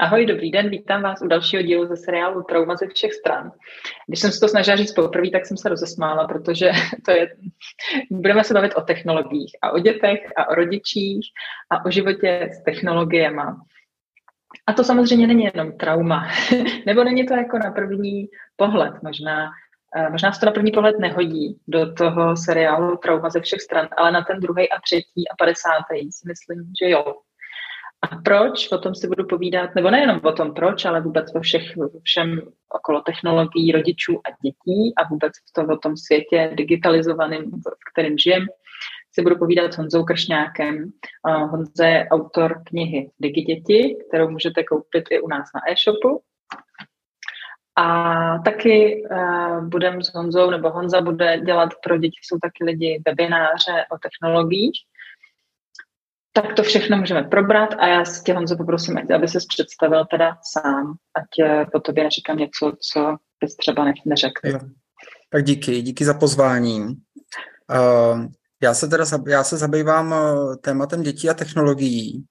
Ahoj, dobrý den, vítám vás u dalšího dílu ze seriálu Trauma ze všech stran. Když jsem si to snažila říct poprvé, tak jsem se rozesmála, protože to je, budeme se bavit o technologiích a o dětech a o rodičích a o životě s technologiemi. A to samozřejmě není jenom trauma, nebo není to jako na první pohled možná. Eh, možná se to na první pohled nehodí do toho seriálu Trauma ze všech stran, ale na ten druhý a třetí a padesátý si myslím, že jo. A proč? O tom si budu povídat, nebo nejenom o tom proč, ale vůbec o všech, všem okolo technologií rodičů a dětí a vůbec v to, o tom světě digitalizovaném, v kterém žijem, si budu povídat s Honzou Kršňákem. Honza je autor knihy Digi děti, kterou můžete koupit i u nás na e-shopu. A taky uh, budem s Honzou, nebo Honza bude dělat pro děti, jsou taky lidi webináře o technologiích. Tak to všechno můžeme probrat a já tě, Honzo, poprosím, aby se představil teda sám, ať eh, po tobě neříkám něco, co bys třeba neřekl. Jo. Tak díky, díky za pozvání. Uh, já se teda já se zabývám eh, tématem dětí a technologií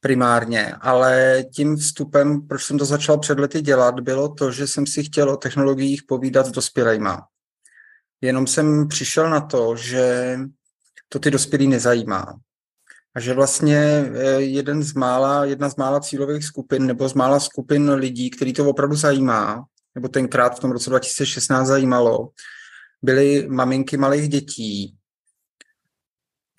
primárně, ale tím vstupem, proč jsem to začal před lety dělat, bylo to, že jsem si chtěl o technologiích povídat s dospělejma. Jenom jsem přišel na to, že to ty dospělí nezajímá. A že vlastně eh, jeden z mála, jedna z mála cílových skupin nebo z mála skupin lidí, který to opravdu zajímá, nebo tenkrát v tom roce 2016 zajímalo, byly maminky malých dětí,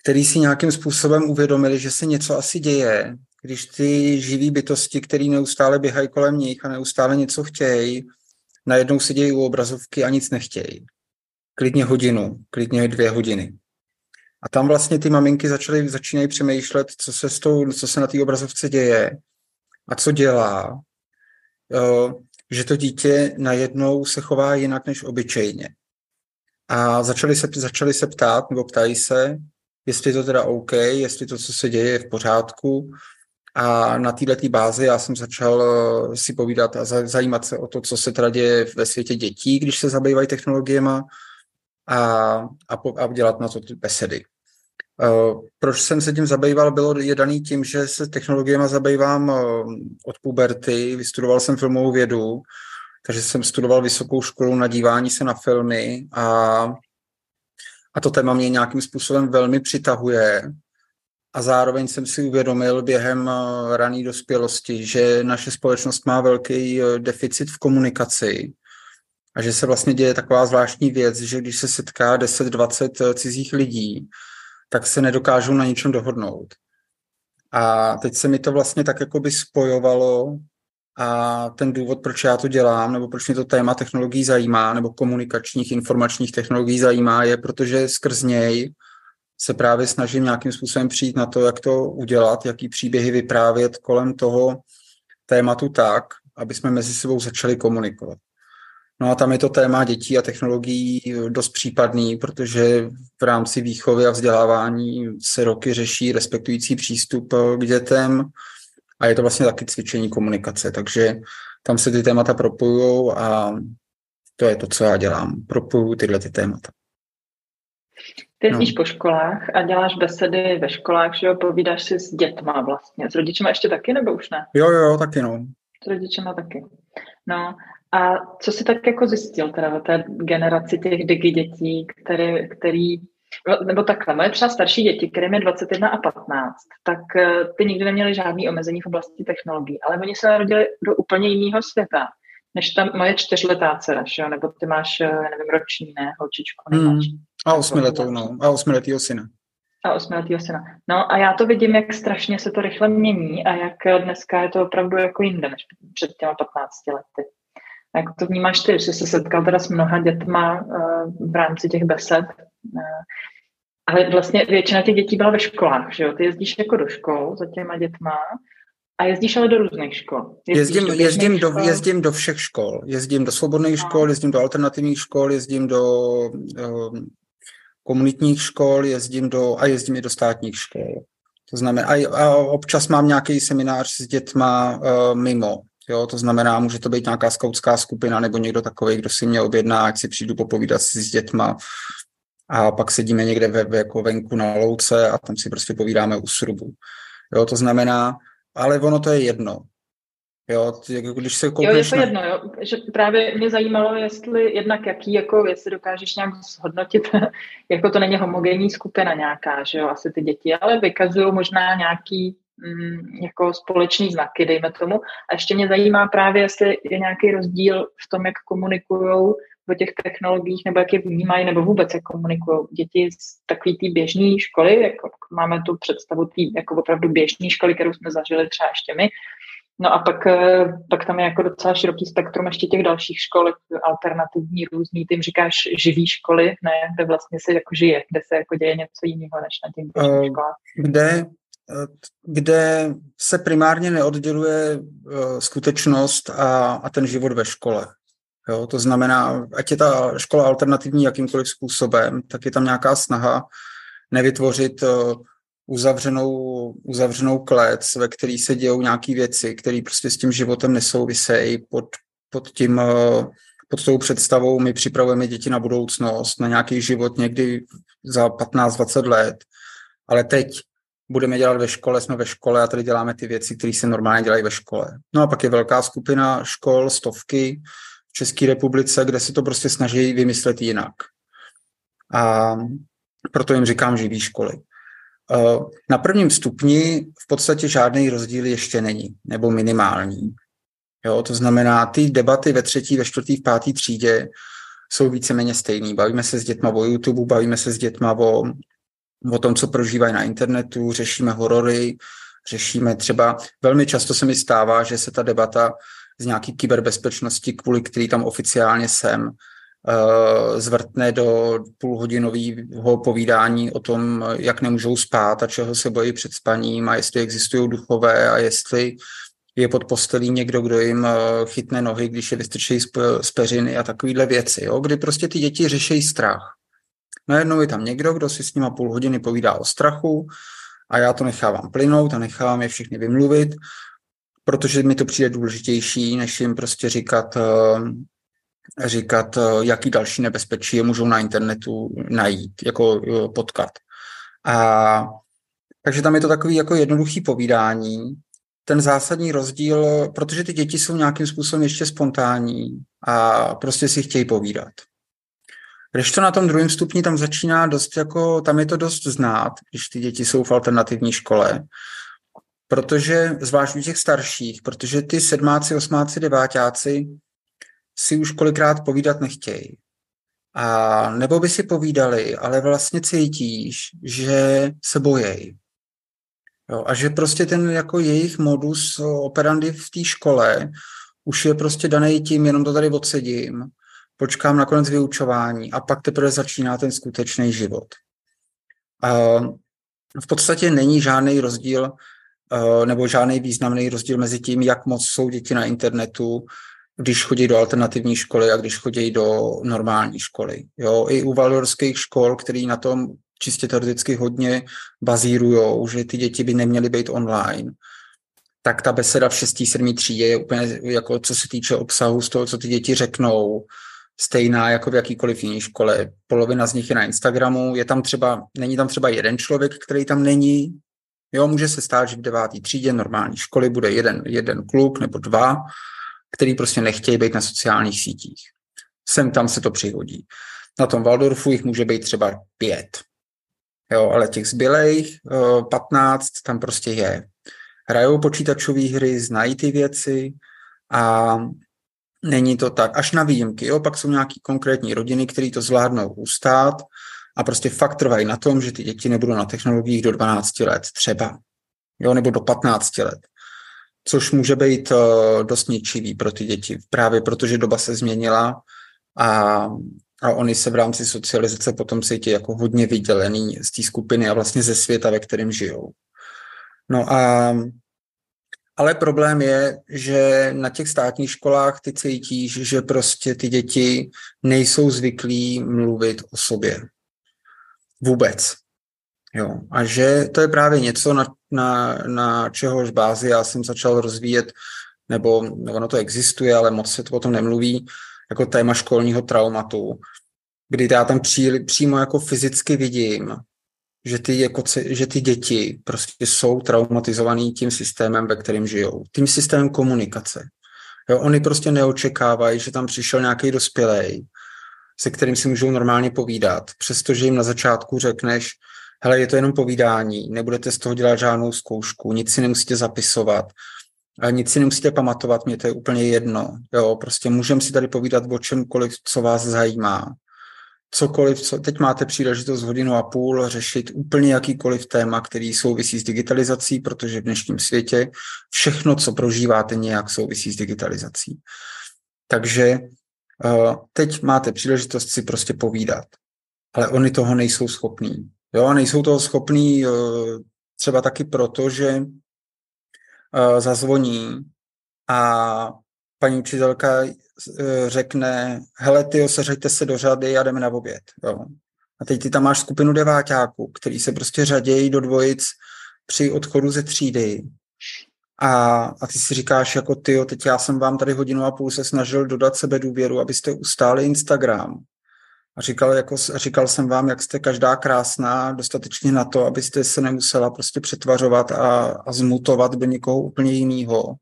který si nějakým způsobem uvědomili, že se něco asi děje, když ty živý bytosti, které neustále běhají kolem nich a neustále něco chtějí, najednou si dějí u obrazovky a nic nechtějí. Klidně hodinu, klidně dvě hodiny. A tam vlastně ty maminky začaly, začínají přemýšlet, co se, s tou, co se na té obrazovce děje a co dělá, že to dítě najednou se chová jinak než obyčejně. A začali se, začali se ptát, nebo ptají se, jestli to teda OK, jestli to, co se děje, je v pořádku. A na této bázi já jsem začal eh, si povídat a zajímat se o to, co se teda děje ve světě dětí, když se zabývají technologiemi a, a, a dělat na to ty besedy. Uh, proč jsem se tím zabýval, bylo je daný tím, že se technologiemi zabývám uh, od puberty, vystudoval jsem filmovou vědu, takže jsem studoval vysokou školu na dívání se na filmy a, a to téma mě nějakým způsobem velmi přitahuje. A zároveň jsem si uvědomil během uh, rané dospělosti, že naše společnost má velký deficit v komunikaci a že se vlastně děje taková zvláštní věc, že když se setká 10-20 cizích lidí, tak se nedokážou na něčem dohodnout. A teď se mi to vlastně tak jako by spojovalo a ten důvod, proč já to dělám, nebo proč mě to téma technologií zajímá, nebo komunikačních, informačních technologií zajímá, je, protože skrz něj se právě snažím nějakým způsobem přijít na to, jak to udělat, jaký příběhy vyprávět kolem toho tématu tak, aby jsme mezi sebou začali komunikovat. No a tam je to téma dětí a technologií dost případný, protože v rámci výchovy a vzdělávání se roky řeší respektující přístup k dětem a je to vlastně taky cvičení komunikace, takže tam se ty témata propojují a to je to, co já dělám. Propojuju tyhle ty témata. Ty no. po školách a děláš besedy ve školách, že jo, povídáš si s dětma vlastně. S rodičema ještě taky, nebo už ne? Jo, jo, taky no. S rodičema taky. No a co jsi tak jako zjistil teda o té generaci těch digi dětí, který, který nebo takhle, moje třeba starší děti, kterým je 21 a 15, tak eh, ty nikdy neměly žádný omezení v oblasti technologií, ale oni se narodili do úplně jiného světa, než ta moje čtyřletá dcera, že? nebo ty máš, eh, nevím, roční, ne, holčičku, nemáš. Hmm. A osmiletou, no, a osmiletýho syna. A osmiletýho syna. No a já to vidím, jak strašně se to rychle mění a jak dneska je to opravdu jako jinde, než před těma 15 lety. Jak to vnímáš ty, že jsi se setkal teda s mnoha dětma uh, v rámci těch besed, uh, ale vlastně většina těch dětí byla ve školách, že jo? Ty jezdíš jako do škol za těma dětma a jezdíš ale do různých škol. Jezdíš jezdím, do jezdím, škol? do, jezdím do všech škol. Jezdím do svobodných no. škol, jezdím do alternativních škol, jezdím do um, komunitních škol, jezdím do, a jezdím i do státních škol. To znamená, a, a občas mám nějaký seminář s dětma uh, mimo. Jo, to znamená, může to být nějaká skautská skupina nebo někdo takový, kdo si mě objedná, ať si přijdu popovídat si s dětma a pak sedíme někde ve, jako venku na louce a tam si prostě povídáme u srubu. Jo, to znamená, ale ono to je jedno. Jo, jako když se koukneš jo, je to na... jedno, jo. Že právě mě zajímalo, jestli jednak jaký, jako jestli dokážeš nějak zhodnotit, jako to není homogenní skupina nějaká, že jo, asi ty děti, ale vykazují možná nějaký jako společný znaky, dejme tomu. A ještě mě zajímá právě, jestli je nějaký rozdíl v tom, jak komunikují o těch technologiích, nebo jak je vnímají, nebo vůbec jak komunikují děti z takové té běžné školy, jako máme tu představu té jako opravdu běžné školy, kterou jsme zažili třeba ještě my, No a pak, eh, pak tam je jako docela široký spektrum ještě těch dalších škol, alternativní, různý, ty jim říkáš živý školy, ne, kde vlastně se jako žije, kde se jako děje něco jiného než na těch uh, školách. Kde, eh, kde se primárně neodděluje uh, skutečnost a, a ten život ve škole. Jo, to znamená, ať je ta škola alternativní jakýmkoliv způsobem, tak je tam nějaká snaha nevytvořit uh, uzavřenou, uzavřenou klec, ve který se dějou nějaké věci, které prostě s tím životem nesouvisejí pod, pod tím, eh, pod tou představou my připravujeme děti na budoucnost, na nějaký život někdy za 15-20 let, ale teď budeme dělat ve škole, jsme ve škole a tady děláme ty věci, které se normálně dělají ve škole. No a pak je velká skupina škol, stovky v České republice, kde se to prostě snaží vymyslet jinak. A proto jim říkám živý školy. Eh, na prvním stupni v podstatě žádný rozdíl ještě není, nebo minimální. Jo, to znamená, ty debaty ve třetí, ve čtvrtý, v pátý třídě jsou víceméně stejný. Bavíme se s dětma o YouTube, bavíme se s dětma o, o tom, co prožívají na internetu, řešíme horory, řešíme třeba, velmi často se mi stává, že se ta debata z nějaký kyberbezpečnosti, kvůli který tam oficiálně jsem, Eh, zvrtne do půlhodinového povídání o tom, jak nemůžou spát a čeho se bojí před spaním a jestli existují duchové a jestli je pod postelí někdo, kdo jim eh, chytne nohy, když je vystrčí z peřiny a takovéhle věci, jo? kdy prostě ty děti řeší strach. Najednou je tam někdo, kdo si s nima půl hodiny povídá o strachu a já to nechávám plynout a nechávám je všichni vymluvit, protože mi to přijde důležitější, než jim prostě říkat, eh, říkat, eh, jaký další nebezpečí je můžou na internetu najít, jako eh, potkat. A, takže tam je to takový jako jednoduchý povídání. Ten zásadní rozdíl, protože ty děti jsou nějakým způsobem ještě spontánní a prostě si chtějí povídat. Když to na tom druhém stupni tam začíná dost jako, tam je to dost znát, když ty děti jsou v alternativní škole, protože zvlášť u těch starších, protože ty sedmáci, osmáci, devátáci si už kolikrát povídat nechtějí. A nebo by si povídali, ale vlastně cítíš, že se bojejí. Jo, a že prostě ten jako jejich modus operandi v té škole už je prostě daný tím, jenom to tady odsedím, počkám na konec vyučování a pak teprve začíná ten skutečný život. V podstatě není žádný rozdíl nebo žádný významný rozdíl mezi tím, jak moc jsou děti na internetu, když chodí do alternativní školy a když chodí do normální školy. Jo, i u valorských škol, který na tom čistě teoreticky hodně bazírujou, že ty děti by neměly být online, tak ta beseda v 6. 7. třídě je úplně, jako co se týče obsahu z toho, co ty děti řeknou, stejná jako v jakýkoliv jiné škole. Polovina z nich je na Instagramu, je tam třeba, není tam třeba jeden člověk, který tam není. Jo, může se stát, že v devátý třídě normální školy bude jeden, jeden kluk nebo dva, který prostě nechtějí být na sociálních sítích. Sem tam se to přihodí. Na tom Waldorfu jich může být třeba pět. Jo, ale těch zbylejch 15 eh, tam prostě je. Hrajou počítačové hry, znají ty věci a není to tak. Až na výjimky, jo, pak jsou nějaký konkrétní rodiny, které to zvládnou ustát a prostě fakt trvají na tom, že ty děti nebudou na technologiích do 12 let třeba, jo, nebo do 15 let což může být uh, dost ničivý pro ty děti, právě protože doba se změnila a, a oni se v rámci socializace potom cítí jako hodně vydělený z té skupiny a vlastně ze světa, ve kterém žijou. No a ale problém je, že na těch státních školách ty cítíš, že prostě ty děti nejsou zvyklí mluvit o sobě. Vůbec. Jo. A že to je právě něco, na, na, na čehož bázi já jsem začal rozvíjet, nebo, ono to existuje, ale moc se to o tom nemluví, jako téma školního traumatu, kdy já tam pří, přímo jako fyzicky vidím, že ty, jako, že ty děti prostě jsou traumatizovaný tím systémem, ve kterém žijou. Tím systémem komunikace. Jo, oni prostě neočekávají, že tam přišel nějaký dospělej, se kterým si můžou normálně povídat, přestože jim na začátku řekneš, hele, je to jenom povídání, nebudete z toho dělat žádnou zkoušku, nic si nemusíte zapisovat, nic si nemusíte pamatovat, mě to je úplně jedno. Jo, prostě můžeme si tady povídat o čemkoliv, co vás zajímá. Cokoliv, co teď máte příležitost hodinu a půl řešit úplně jakýkoliv téma, který souvisí s digitalizací, protože v dnešním světě všechno, co prožíváte, nějak souvisí s digitalizací. Takže uh, teď máte příležitost si prostě povídat. Ale oni toho nejsou schopní. Jo, nejsou toho schopní uh, třeba taky proto, že uh, zazvoní a paní učitelka uh, řekne, hele, ty seřeďte se do řady a jdeme na oběd. Jo. A teď ty tam máš skupinu deváťáků, který se prostě řadějí do dvojic při odchodu ze třídy. A, a ty si říkáš, jako ty, teď já jsem vám tady hodinu a půl se snažil dodat sebe důvěru, abyste ustáli Instagram. A říkal, jako, říkal jsem vám, jak jste každá krásná, dostatečně na to, abyste se nemusela prostě přetvařovat a, a zmutovat do někoho úplně jiného.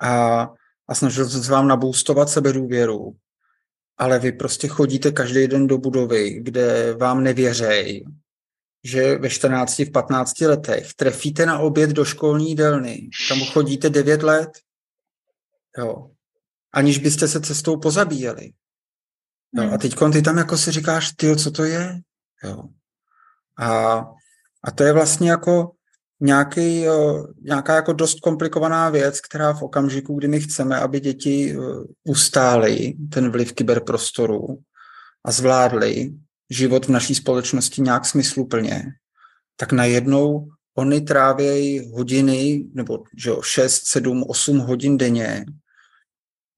A, a snažil jsem se vám naboostovat sebedůvěru. Ale vy prostě chodíte každý den do budovy, kde vám nevěřej, že ve 14, v 15 letech trefíte na oběd do školní jídelny, tam chodíte 9 let, jo, aniž byste se cestou pozabíjeli. Jo, a hmm. teď ty tam jako si říkáš, ty, co to je? Jo. A, a to je vlastně jako nějaký, nějaká jako dost komplikovaná věc, která v okamžiku, kdy my chceme, aby děti ustály ten vliv kyberprostoru a zvládly život v naší společnosti nějak smysluplně, tak najednou oni trávějí hodiny, nebo že jo, 6, 7, 8 hodin denně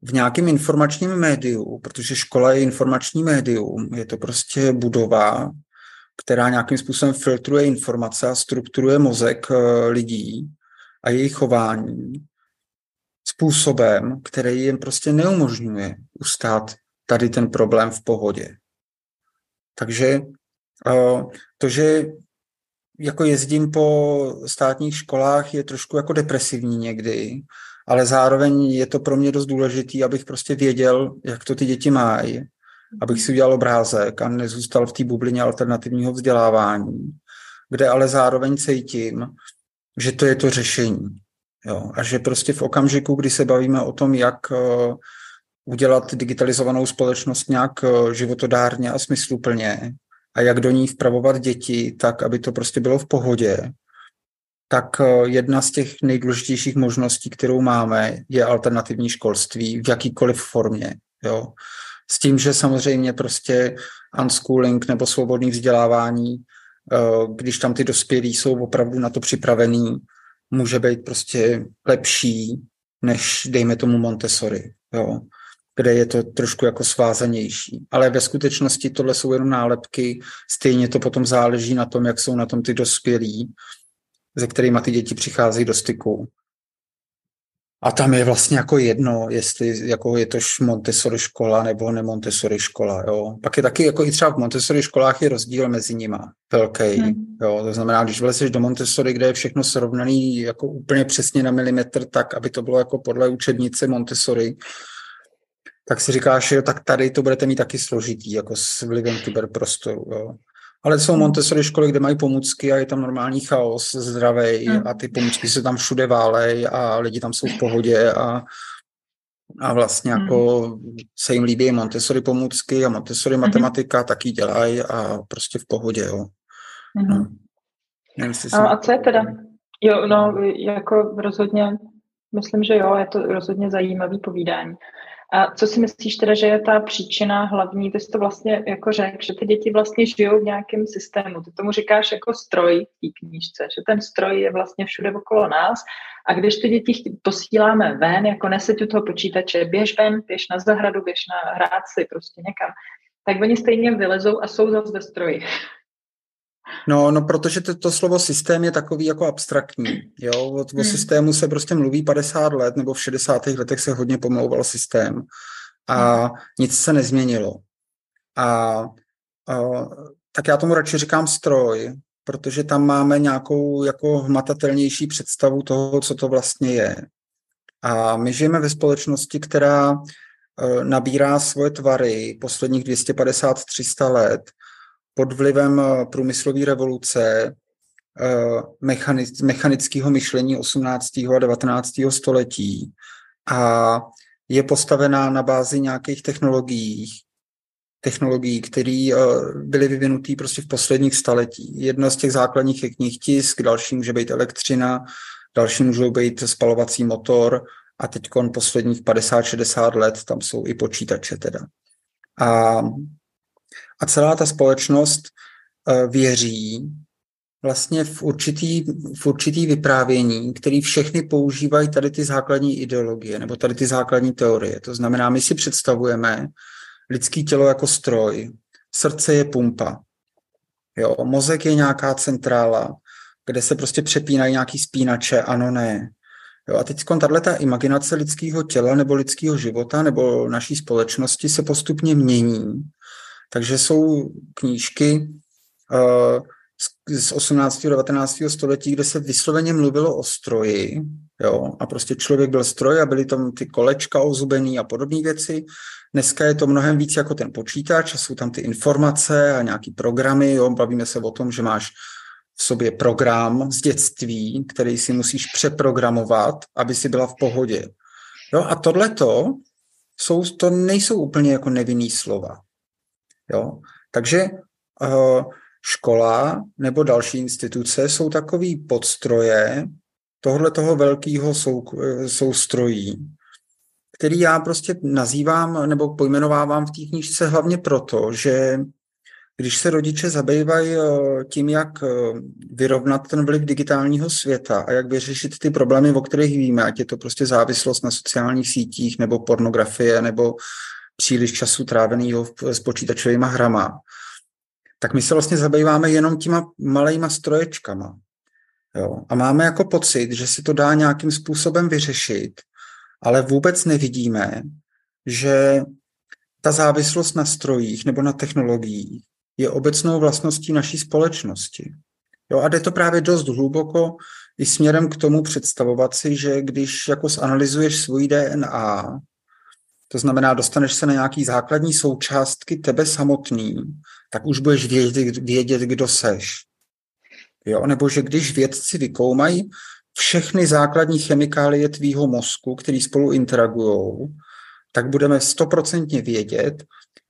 v nějakém informačním médiu, protože škola je informační médium, je to prostě budova, která nějakým způsobem filtruje informace a strukturuje mozek eh, lidí a jejich chování způsobem, který jim prostě neumožňuje ustát tady ten problém v pohodě. Takže eh, to, že jako jezdím po státních školách, je trošku jako depresivní někdy, ale zároveň je to pro mě dost důležitý, abych prostě věděl, jak to ty děti mají, abych si udělal obrázek a nezůstal v té bublině alternativního vzdělávání, kde ale zároveň cítím, že to je to řešení. Jo? A že prostě v okamžiku, kdy se bavíme o tom, jak uh, udělat digitalizovanou společnost nějak uh, životodárně a smysluplně a jak do ní vpravovat děti, tak aby to prostě bylo v pohodě, tak eh, jedna z těch nejdůležitějších možností, kterou máme, je alternativní školství v jakýkoliv formě. Jo. S tím, že samozřejmě prostě unschooling nebo svobodný vzdělávání, eh, když tam ty dospělí jsou opravdu na to připravený, může být prostě lepší než, dejme tomu, Montessori, jo, kde je to trošku jako svázanější. Ale ve skutečnosti tohle jsou jenom nálepky, stejně to potom záleží na tom, jak jsou na tom ty dospělí se kterými ty děti přicházejí do styku. A tam je vlastně jako jedno, jestli jako je to Montessori škola nebo ne Montessori škola. Jo. Pak je taky jako i třeba v Montessori školách je rozdíl mezi nima velký. Hmm. Jo. To znamená, když vlezeš do Montessori, kde je všechno srovnaný jako úplně přesně na milimetr, tak aby to bylo jako podle učebnice Montessori, tak si říkáš, jo, tak tady to budete mít taky složitý, jako s vlivem kyberprostoru. Jo. Ale jsou hmm. Montessori školy, kde mají pomůcky a je tam normální chaos, zdravý mm. a ty pomůcky se tam všude válej a lidi tam jsou v pohodě a, a vlastně mm. jako se jim líbí Montessori pomůcky a Montessori matematika taky dělají a prostě v pohodě, jo. No. Nevím, a, a co je teda? Jo, no, jako rozhodně, myslím, že jo, je to rozhodně zajímavý povídání. A co si myslíš teda, že je ta příčina hlavní? Ty jsi to vlastně jako řekl, že ty děti vlastně žijou v nějakém systému. Ty tomu říkáš jako stroj v té knížce, že ten stroj je vlastně všude okolo nás a když ty děti posíláme ven, jako neseď u toho počítače, běž ven, běž na zahradu, běž na hrát si prostě někam, tak oni stejně vylezou a jsou zase ve stroji. No, no, protože to, to slovo systém je takový jako abstraktní. Jo? O, o hmm. systému se prostě mluví 50 let, nebo v 60. letech se hodně pomlouval systém a hmm. nic se nezměnilo. A, a tak já tomu radši říkám stroj, protože tam máme nějakou jako hmatatelnější představu toho, co to vlastně je. A my žijeme ve společnosti, která e, nabírá svoje tvary posledních 250-300 let pod vlivem e, průmyslové revoluce, e, mechanického myšlení 18. a 19. století a je postavená na bázi nějakých technologií, technologií, které byly vyvinuté prostě v posledních staletí. Jedna z těch základních je knih tisk, další může být elektřina, další můžou být spalovací motor a teď posledních 50-60 let tam jsou i počítače teda. A, a celá ta společnost uh, věří vlastně v určitý, v určitý vyprávění, který všechny používají tady ty základní ideologie nebo tady ty základní teorie. To znamená, my si představujeme lidský tělo jako stroj, srdce je pumpa, jo, mozek je nějaká centrála, kde se prostě přepínají nějaký spínače, ano, ne. Jo, a teď tahle ta imaginace lidského těla nebo lidského života nebo naší společnosti se postupně mění. Takže jsou knížky uh, z 18. a 19. století, kde se vysloveně mluvilo o stroji, jo, a prostě člověk byl stroj a byly tam ty kolečka ozubený a podobné věci. Dneska je to mnohem víc jako ten počítač a jsou tam ty informace a nějaký programy, jo, bavíme se o tom, že máš v sobě program z dětství, který si musíš přeprogramovat, aby si byla v pohodě. Jo, a tohleto jsou, to nejsou úplně jako nevinný slova. Jo? Takže uh, škola nebo další instituce jsou takový podstroje tohle toho velkého sou, soustrojí, který já prostě nazývám nebo pojmenovávám v té knížce hlavně proto, že když se rodiče zabývají eh, tím, jak eh, vyrovnat ten vliv digitálního světa a jak vyřešit ty problémy, o kterých víme, ať je to prostě závislost na sociálních sítích nebo pornografie nebo příliš času tráveného s počítačovými hrama, tak my se vlastně zabýváme jenom těma malejma stroječkama. Jo? A máme jako pocit, že se to dá nějakým způsobem vyřešit, ale vůbec nevidíme, že ta závislost na strojích nebo na technologiích je obecnou vlastností naší společnosti. Jo, a jde to právě dost hluboko i směrem k tomu představovat si, že když jako zanalizuješ svůj DNA, to znamená, dostaneš se na nějaký základní součástky tebe samotný, tak už budeš vědět, vědět kdo seš. Jo? Nebo že když vědci vykoumají všechny základní chemikálie tvýho mozku, který spolu interagují, tak budeme stoprocentně vědět,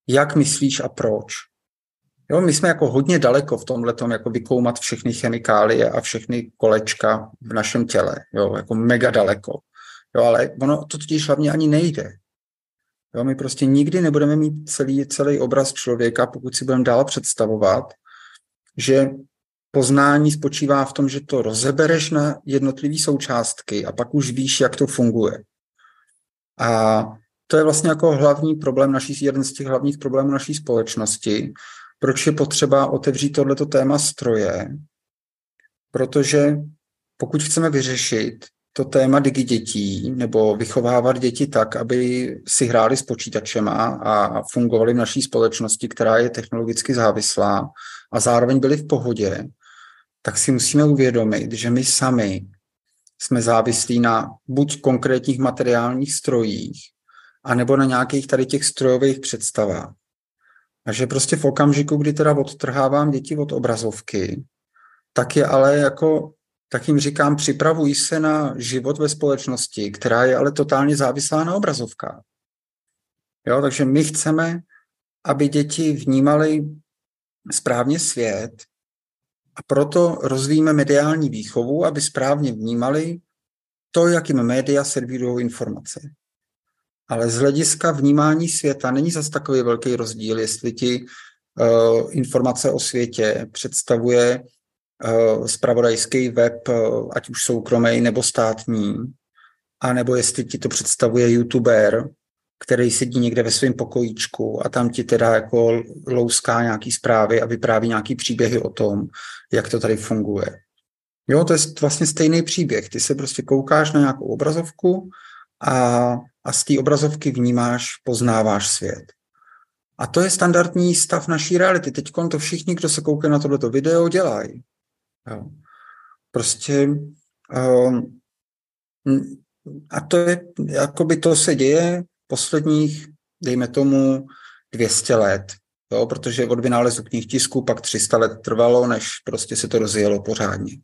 jak myslíš a proč. Jo, my jsme jako hodně daleko v tomhle jako vykoumat všechny chemikálie a všechny kolečka v našem těle, jo, jako mega daleko. Jo, ale ono to totiž hlavně ani nejde. Jo, my prostě nikdy nebudeme mít celý, celý obraz člověka, pokud si budeme dál představovat, že poznání spočívá v tom, že to rozebereš na jednotlivé součástky a pak už víš, jak to funguje. A to je vlastně jako hlavní problém naší, jeden z těch hlavních problémů naší společnosti, proč je potřeba otevřít tohleto téma stroje, protože pokud chceme vyřešit to téma digi dětí nebo vychovávat děti tak, aby si hráli s počítačema a fungovali v naší společnosti, která je technologicky závislá a zároveň byli v pohodě, tak si musíme uvědomit, že my sami jsme závislí na buď konkrétních materiálních strojích, anebo na nějakých tady těch strojových představách. A že prostě v okamžiku, kdy teda odtrhávám děti od obrazovky, tak je ale jako, tak jim říkám, připravují se na život ve společnosti, která je ale totálně závislá na obrazovkách. Jo, takže my chceme, aby děti vnímali správně svět a proto rozvíjíme mediální výchovu, aby správně vnímali to, jakým média servírují informace. Ale z hlediska vnímání světa není zase takový velký rozdíl, jestli ti uh, informace o světě představuje spravodajský web, uh, ať už soukromý nebo státní, a nebo jestli ti to představuje youtuber, který sedí někde ve svém pokojíčku a tam ti teda jako louská nějaký zprávy a vypráví nějaký příběhy o tom, jak to tady funguje. Jo, to je vlastně stejný příběh. Ty se prostě koukáš na nějakou obrazovku a, a z té obrazovky vnímáš, poznáváš svět. A to je standardní stav naší reality. Teď to všichni, kdo se koukají na tohleto video, dělají. Jo. Prostě um, a to je, jakoby to se děje posledních, dejme tomu, 200 let. Jo, protože od vynálezu knih tisku pak 300 let trvalo, než prostě se to rozjelo pořádně.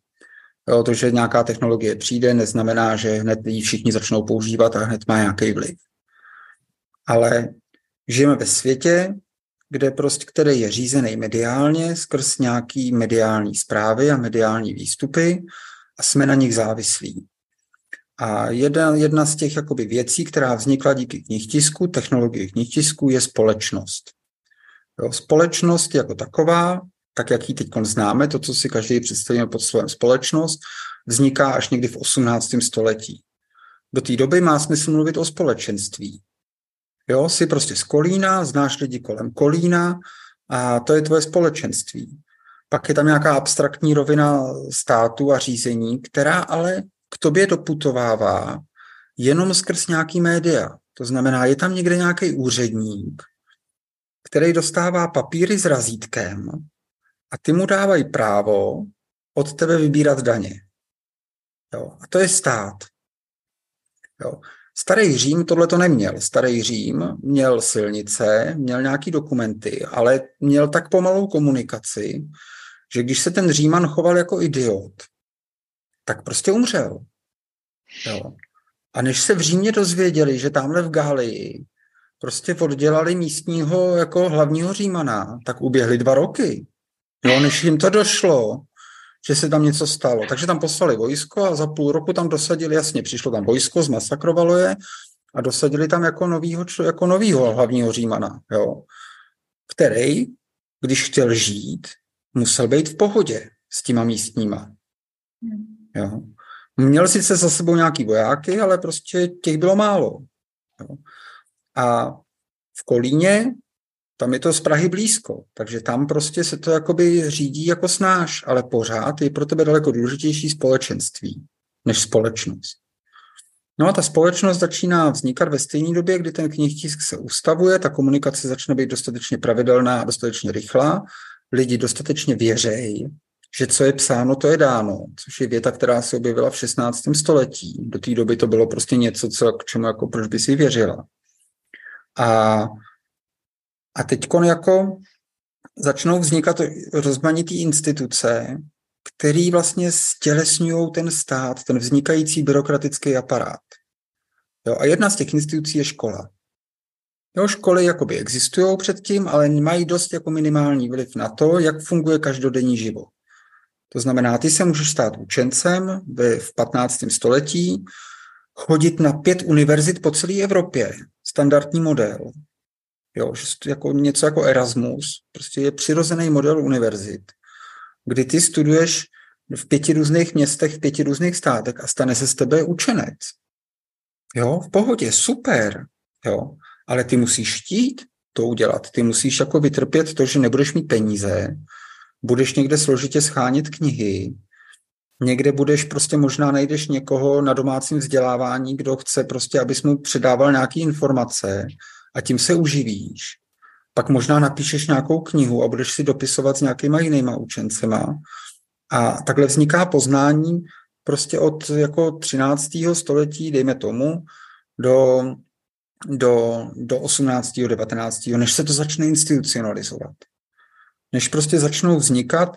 Jo, to, že nějaká technologie přijde, neznamená, že hned ji všichni začnou používat a hned má nějaký vliv. Ale žijeme ve světě, kde prostě, který je řízený mediálně skrz nějaký mediální zprávy a mediální výstupy a jsme na nich závislí. A jedna, jedna z těch jakoby věcí, která vznikla díky knihtisku, technologii knihtisku, je společnost. Jo, společnost jako taková, tak jak ji teď známe, to, co si každý představíme pod slovem společnost, vzniká až někdy v 18. století. Do té doby má smysl mluvit o společenství. Jo, jsi prostě z Kolína, znáš lidi kolem Kolína a to je tvoje společenství. Pak je tam nějaká abstraktní rovina státu a řízení, která ale k tobě doputovává jenom skrz nějaký média. To znamená, je tam někde nějaký úředník, který dostává papíry s razítkem a ty mu dávají právo od tebe vybírat daně. Jo. A to je stát. Jo. Starý Řím tohle to neměl. Starý Řím měl silnice, měl nějaký dokumenty, ale měl tak pomalou komunikaci, že když se ten Říman choval jako idiot, tak prostě umřel. Jo. A než se v Římě dozvěděli, že tamhle v Gálii prostě oddělali místního jako hlavního Římana, tak uběhly dva roky. Jo, než jim to došlo, že se tam něco stalo. Takže tam poslali vojsko a za půl roku tam dosadili, jasně, přišlo tam vojsko, zmasakrovalo je a dosadili tam jako novýho, jako novýho hlavního Římana, jo, který, když chtěl žít, musel být v pohodě s těma místníma. Jo. Měl sice za sebou nějaký vojáky, ale prostě těch bylo málo. Jo. A v Kolíně, tam je to z Prahy blízko, takže tam prostě se to jakoby řídí jako snáš, ale pořád je pro tebe daleko důležitější společenství než společnost. No a ta společnost začíná vznikat ve stejné době, kdy ten knihtisk se ustavuje, ta komunikace začne být dostatečně pravidelná a dostatečně rychlá, lidi dostatečně věřejí, že co je psáno, to je dáno, což je věta, která se objevila v 16. století. Do té doby to bylo prostě něco, co, k čemu jako proč by si věřila. A, a teď jako začnou vznikat rozmanitý instituce, který vlastně stělesňují ten stát, ten vznikající byrokratický aparát. Jo, a jedna z těch institucí je škola. Jo, školy jakoby existují předtím, ale mají dost jako minimální vliv na to, jak funguje každodenní život. To znamená, ty se můžeš stát učencem v 15. století, chodit na pět univerzit po celé Evropě. Standardní model. Jo, že jako něco jako Erasmus, prostě je přirozený model univerzit, kdy ty studuješ v pěti různých městech, v pěti různých státech a stane se z tebe učenec. Jo, v pohodě, super, jo, ale ty musíš chtít to udělat. Ty musíš jako vytrpět to, že nebudeš mít peníze, budeš někde složitě schánět knihy, někde budeš prostě možná najdeš někoho na domácím vzdělávání, kdo chce prostě, abys mu předával nějaké informace a tím se uživíš. Pak možná napíšeš nějakou knihu a budeš si dopisovat s nějakýma jinýma učencema. A takhle vzniká poznání prostě od jako 13. století, dejme tomu, do, do, do 18. 19. než se to začne institucionalizovat než prostě začnou vznikat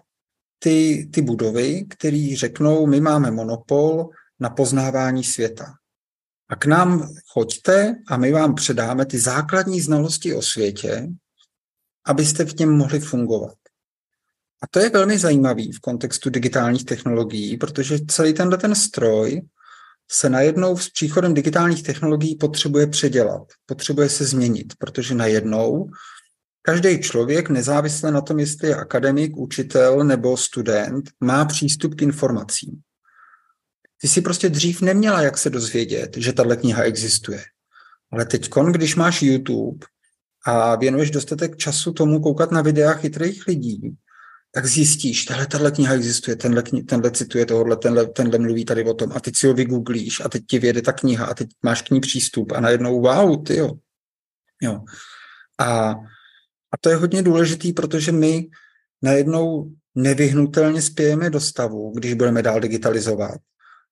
ty, ty budovy, které řeknou, my máme monopol na poznávání světa. A k nám choďte a my vám předáme ty základní znalosti o světě, abyste v něm mohli fungovat. A to je velmi zajímavý v kontextu digitálních technologií, protože celý tenhle ten stroj se najednou s příchodem digitálních technologií potřebuje předělat, potřebuje se změnit, protože najednou Každý člověk, nezávisle na tom, jestli je akademik, učitel nebo student, má přístup k informacím. Ty si prostě dřív neměla, jak se dozvědět, že tahle kniha existuje. Ale teď, když máš YouTube a věnuješ dostatek času tomu koukat na videa chytrých lidí, tak zjistíš, tahle, tahle kniha existuje, tenhle, tenhle cituje tohle, tenhle, tenhle mluví tady o tom a teď si ho vygooglíš a teď ti vyjede ta kniha a teď máš k ní přístup a najednou wow, ty jo. jo. A A to je hodně důležitý, protože my najednou nevyhnutelně spějeme do stavu, když budeme dál digitalizovat,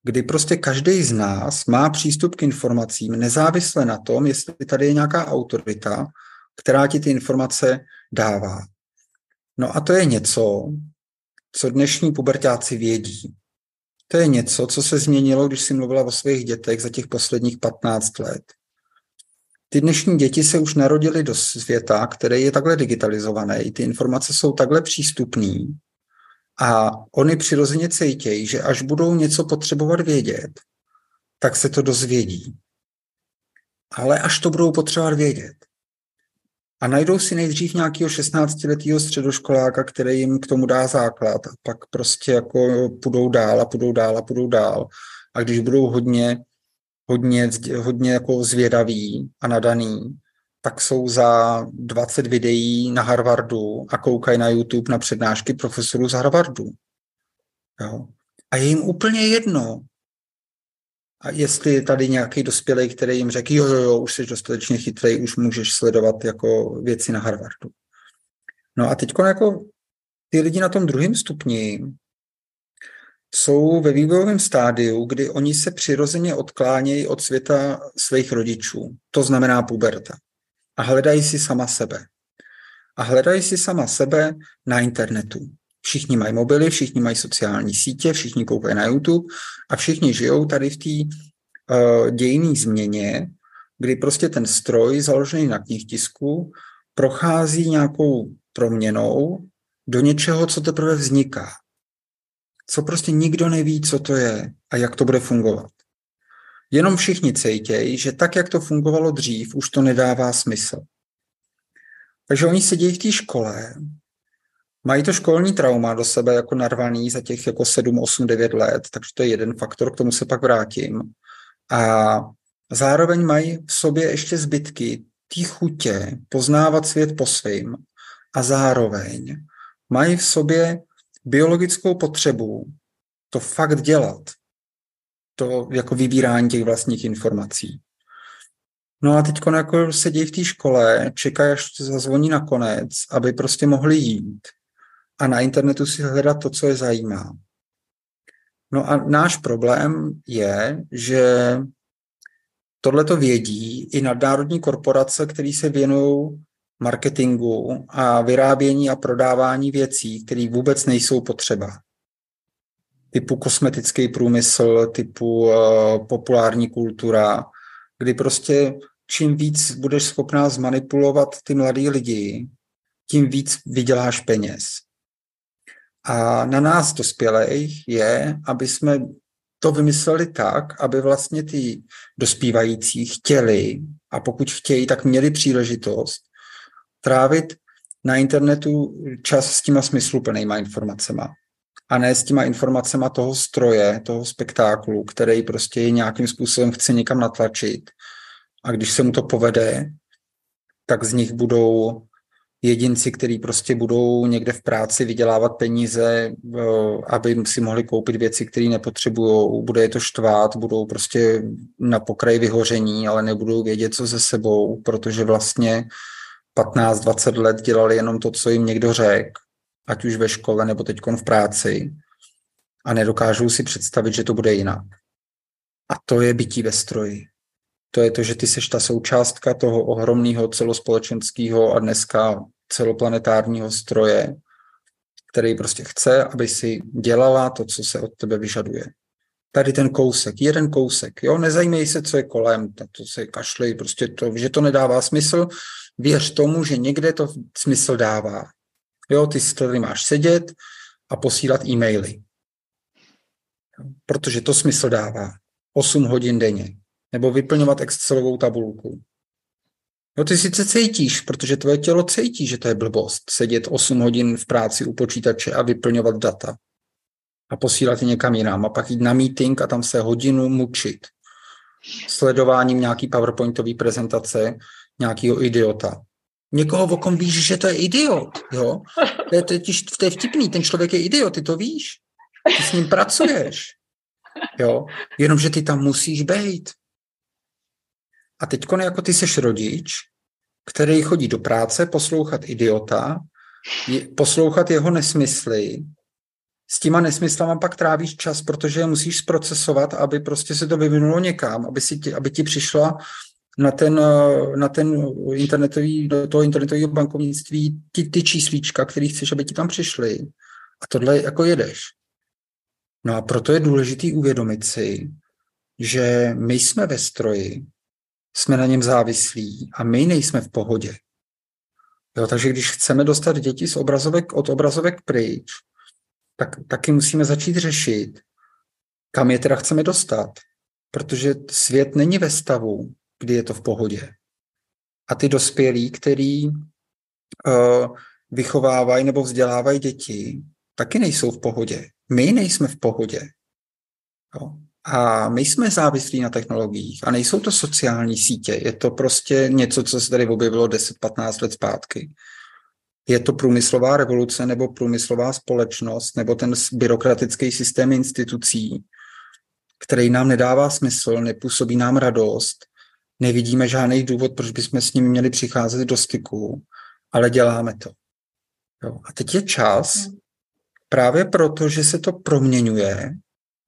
kdy prostě každý z nás má přístup k informacím nezávisle na tom, jestli tady je nějaká autorita, která ti ty informace dává. No a to je něco, co dnešní pubertáci vědí. To je něco, co se změnilo, když si mluvila o svých dětech za těch posledních 15 let. Ty dnešní děti se už narodily do světa, který je takhle digitalizovaný, ty informace jsou takhle přístupné a oni přirozeně cítějí, že až budou něco potřebovat vědět, tak se to dozvědí. Ale až to budou potřebovat vědět. A najdou si nejdřív nějakého 16-letého středoškoláka, který jim k tomu dá základ a pak prostě jako půjdou dál a půjdou dál a půjdou dál. A když budou hodně, hodně, hodně jako zvědaví a nadaný, tak jsou za 20 videí na Harvardu a koukají na YouTube na přednášky profesorů z Harvardu. Jo? A je jim úplně jedno, a jestli je tady nějaký dospělý, který jim řekl, jo, jo, jo, už jsi dostatečně chytrý, už můžeš sledovat jako věci na Harvardu. No a teď jako ty lidi na tom druhém stupni jsou ve vývojovém stádiu, kdy oni se přirozeně odklánějí od světa svých rodičů. To znamená puberta a hledají si sama sebe. A hledají si sama sebe na internetu. Všichni mají mobily, všichni mají sociální sítě, všichni koukají na YouTube a všichni žijou tady v té uh, dějné změně, kdy prostě ten stroj založený na knihtisku prochází nějakou proměnou do něčeho, co teprve vzniká. Co prostě nikdo neví, co to je a jak to bude fungovat. Jenom všichni cejtějí, že tak, jak to fungovalo dřív, už to nedává smysl. Takže oni sedí v té škole, mají to školní trauma do sebe jako narvaný za těch jako 7, 8, 9 let, takže to je jeden faktor, k tomu se pak vrátím. A zároveň mají v sobě ještě zbytky té chutě poznávat svět po svým a zároveň mají v sobě biologickou potřebu to fakt dělat to jako vybírání těch vlastních informací. No a teď jako sedí v té škole, čekají, až to zazvoní na konec, aby prostě mohli jít a na internetu si hledat to, co je zajímá. No a náš problém je, že tohle to vědí i nadnárodní korporace, které se věnují marketingu a vyrábění a prodávání věcí, které vůbec nejsou potřeba typu kosmetický průmysl, typu uh, populární kultura, kdy prostě čím víc budeš schopná zmanipulovat ty mladý lidi, tím víc vyděláš peněz. A na nás dospělých je, aby jsme to vymysleli tak, aby vlastně ty dospívající chtěli a pokud chtějí, tak měli příležitost trávit na internetu čas s těma smysluplnýma informacema a ne s těma informacemi toho stroje, toho spektáklu, který prostě nějakým způsobem chce někam natlačit. A když se mu to povede, tak z nich budou jedinci, kteří prostě budou někde v práci vydělávat peníze, aby si mohli koupit věci, které nepotřebují. Bude je to štvát, budou prostě na pokraji vyhoření, ale nebudou vědět, co ze sebou, protože vlastně 15-20 let dělali jenom to, co jim někdo řekl ať už ve škole nebo teď v práci a nedokážou si představit, že to bude jinak. A to je bytí ve stroji. To je to, že ty seš ta součástka toho ohromného celospolečenského a dneska celoplanetárního stroje, který prostě chce, aby si dělala to, co se od tebe vyžaduje. Tady ten kousek, jeden kousek, jo, nezajímej se, co je kolem, to se kašlej, prostě to, že to nedává smysl, věř tomu, že někde to smysl dává. Jo, ty si tady máš sedět a posílat e-maily. Protože to smysl dává. 8 hodin denně. Nebo vyplňovat Excelovou tabulku. Jo, ty sice cítíš, protože tvoje tělo cítí, že to je blbost. Sedět 8 hodin v práci u počítače a vyplňovat data. A posílat je někam jinam. A pak jít na meeting a tam se hodinu mučit. Sledováním nějaký PowerPointové prezentace nějakého idiota někoho, o kom víš, že to je idiot, jo? To je, to, je, to je vtipný, ten člověk je idiot, ty to víš. Ty s ním pracuješ, jo? Jenomže ty tam musíš být. A teď jako ty seš rodič který chodí do práce poslouchat idiota, poslouchat jeho nesmysly, s těma nesmyslama pak trávíš čas, protože je musíš zprocesovat, aby prostě se to vyvinulo někam, aby, si ti, aby ti přišla na ten, na ten internetový, do toho internetového bankovnictví ty, ty číslíčka, který chceš, aby ti tam přišly. A tohle jako jedeš. No a proto je důležitý uvědomit si, že my jsme ve stroji, jsme na něm závislí a my nejsme v pohodě. Jo, takže když chceme dostat děti z obrazovek, od obrazovek pryč, tak taky musíme začít řešit, kam je teda chceme dostat. Protože svět není ve stavu, kdy je to v pohodě. A ty dospělí, který uh, vychovávají nebo vzdělávají děti, taky nejsou v pohodě. My nejsme v pohodě. Jo. A my jsme závislí na technologiích a nejsou to sociální sítě. Je to prostě něco, co se tady objevilo 10-15 let zpátky. Je to průmyslová revoluce nebo průmyslová společnost nebo ten byrokratický systém institucí, který nám nedává smysl, nepůsobí nám radost, nevidíme žádný důvod, proč bychom s ním měli přicházet do styku, ale děláme to. Jo. A teď je čas, hmm. právě proto, že se to proměňuje,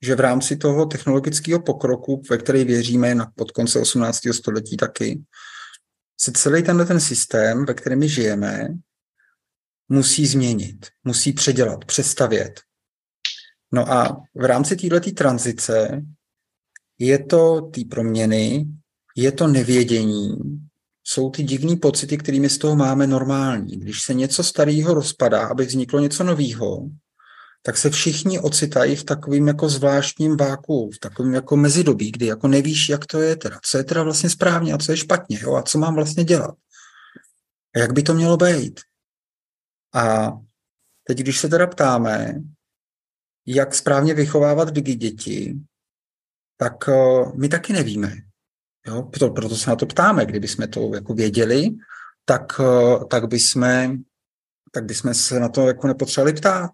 že v rámci toho technologického pokroku, ve který věříme na pod konce 18. století taky, se celý tenhle ten systém, ve kterém my žijeme, musí změnit, musí předělat, přestavět. No a v rámci této tranzice je to ty proměny, je to nevědění, jsou ty divné pocity, kterými z toho máme normální. Když se něco starého rozpadá, aby vzniklo něco nového, tak se všichni ocitají v takovým jako zvláštním váku, v takovém jako mezidobí, kdy jako nevíš, jak to je teda, co je teda vlastně správně a co je špatně, jo, a co mám vlastně dělat. A jak by to mělo být? A teď, když se teda ptáme, jak správně vychovávat digi děti, tak uh, my taky nevíme. Jo? Proto, proto se na to ptáme. Kdyby jsme to jako věděli, tak, uh, tak, bychom, tak bychom se na to jako nepotřebovali ptát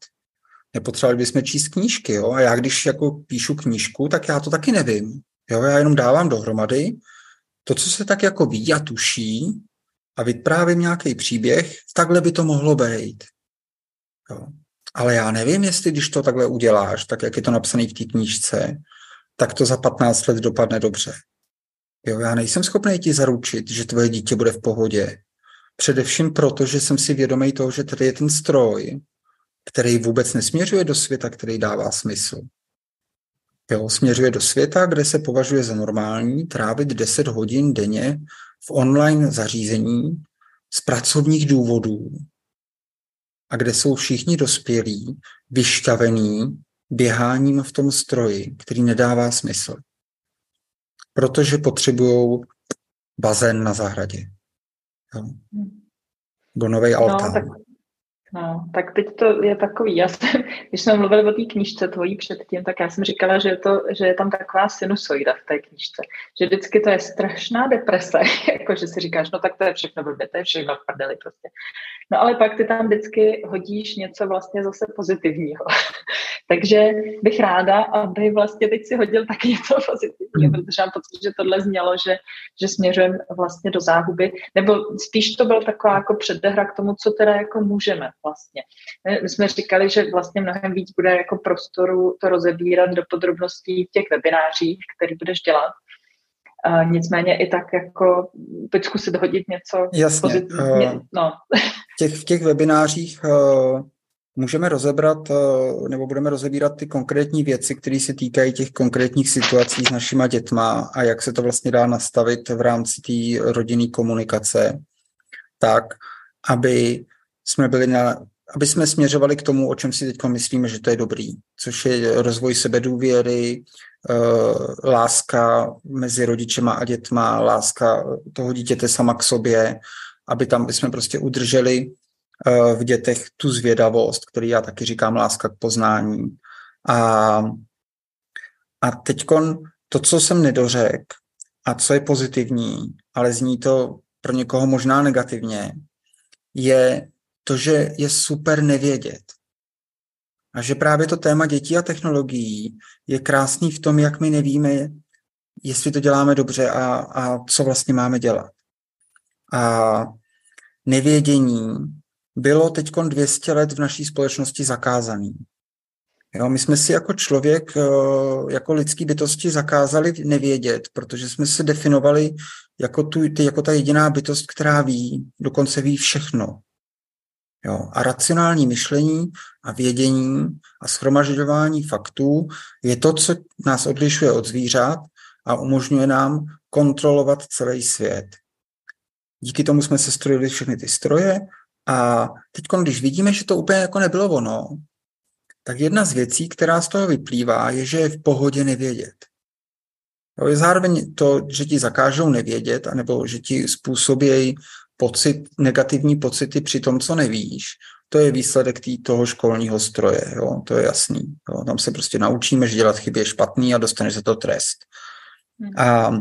nepotřebovali bychom číst knížky. Jo? A já když jako píšu knížku, tak já to taky nevím. Jo? Já jenom dávám dohromady to, co se tak jako ví a tuší a vyprávím nějaký příběh, takhle by to mohlo být. Jo? Ale já nevím, jestli když to takhle uděláš, tak jak je to napsané v té knížce, tak to za 15 let dopadne dobře. Jo, já nejsem schopný ti zaručit, že tvoje dítě bude v pohodě. Především proto, že jsem si vědomý toho, že tady je ten stroj, který vůbec nesměřuje do světa, který dává smysl. Jo, směřuje do světa, kde se považuje za normální trávit 10 hodin denně v online zařízení z pracovních důvodů a kde jsou všichni dospělí vyšťavení běháním v tom stroji, který nedává smysl. Protože potřebují bazén na zahradě. Jo. Nebo nový altán. No, tak No, tak teď to je takový, já jsem, když jsme mluvili o té knížce tvojí předtím, tak já jsem říkala, že je, to, že je tam taková sinusoida v té knížce, že vždycky to je strašná deprese, jako že si říkáš, no tak to je všechno blbě, to je všechno v prdeli prostě. No ale pak ty tam vždycky hodíš něco vlastně zase pozitivního. Takže bych ráda, aby vlastně teď si hodil taky něco pozitivního, hmm. protože mám pocit, že tohle znělo, že, že směřujeme vlastně do záhuby, nebo spíš to byl taková jako předehra k tomu, co teda jako můžeme vlastně. My jsme říkali, že vlastně mnohem víc bude jako prostoru to rozebírat do podrobností v těch webinářích, který budeš dělat. Uh, nicméně i tak jako teď zkusit hodit něco Jasně. Pozitivně. Uh, no. v, těch, v těch webinářích uh, můžeme rozebrat nebo budeme rozebírat ty konkrétní věci, které se týkají těch konkrétních situací s našima dětma a jak se to vlastně dá nastavit v rámci té rodinné komunikace, tak, aby jsme byli na, aby jsme směřovali k tomu, o čem si teď myslíme, že to je dobrý, což je rozvoj sebedůvěry, uh, láska mezi rodičema a dětma, láska toho dítěte sama k sobě, aby tam jsme prostě udrželi uh, v dětech tu zvědavost, který já taky říkám láska k poznání. A, a teď to, co jsem nedořekl a co je pozitivní, ale zní to pro někoho možná negativně, je to, že je super nevědět. A že právě to téma dětí a technologií je krásný v tom, jak my nevíme, jestli to děláme dobře a, a co vlastně máme dělat. A nevědění bylo teď 200 let v naší společnosti zakázaný. Jo, my jsme si jako člověk, eh, jako lidský bytosti zakázali nevědět, protože jsme se definovali jako, tu, jako ta jediná bytost, která ví, dokonce ví všechno. Jo, a racionální myšlení a vědění a schromažďování faktů je to, co nás odlišuje od zvířat a umožňuje nám kontrolovat celý svět. Díky tomu jsme se strojili všechny ty stroje a teď, když vidíme, že to úplně jako nebylo ono, tak jedna z věcí, která z toho vyplývá, je, že je v pohodě nevědět. Jo, je zároveň to, že ti zakážou nevědět, anebo že ti způsobějí pocit, negativní pocity při tom, co nevíš, to je výsledek tý, toho školního stroje, jo? to je jasný. Jo? Tam se prostě naučíme, že dělat chyby je špatný a dostane se to trest. Hmm. A,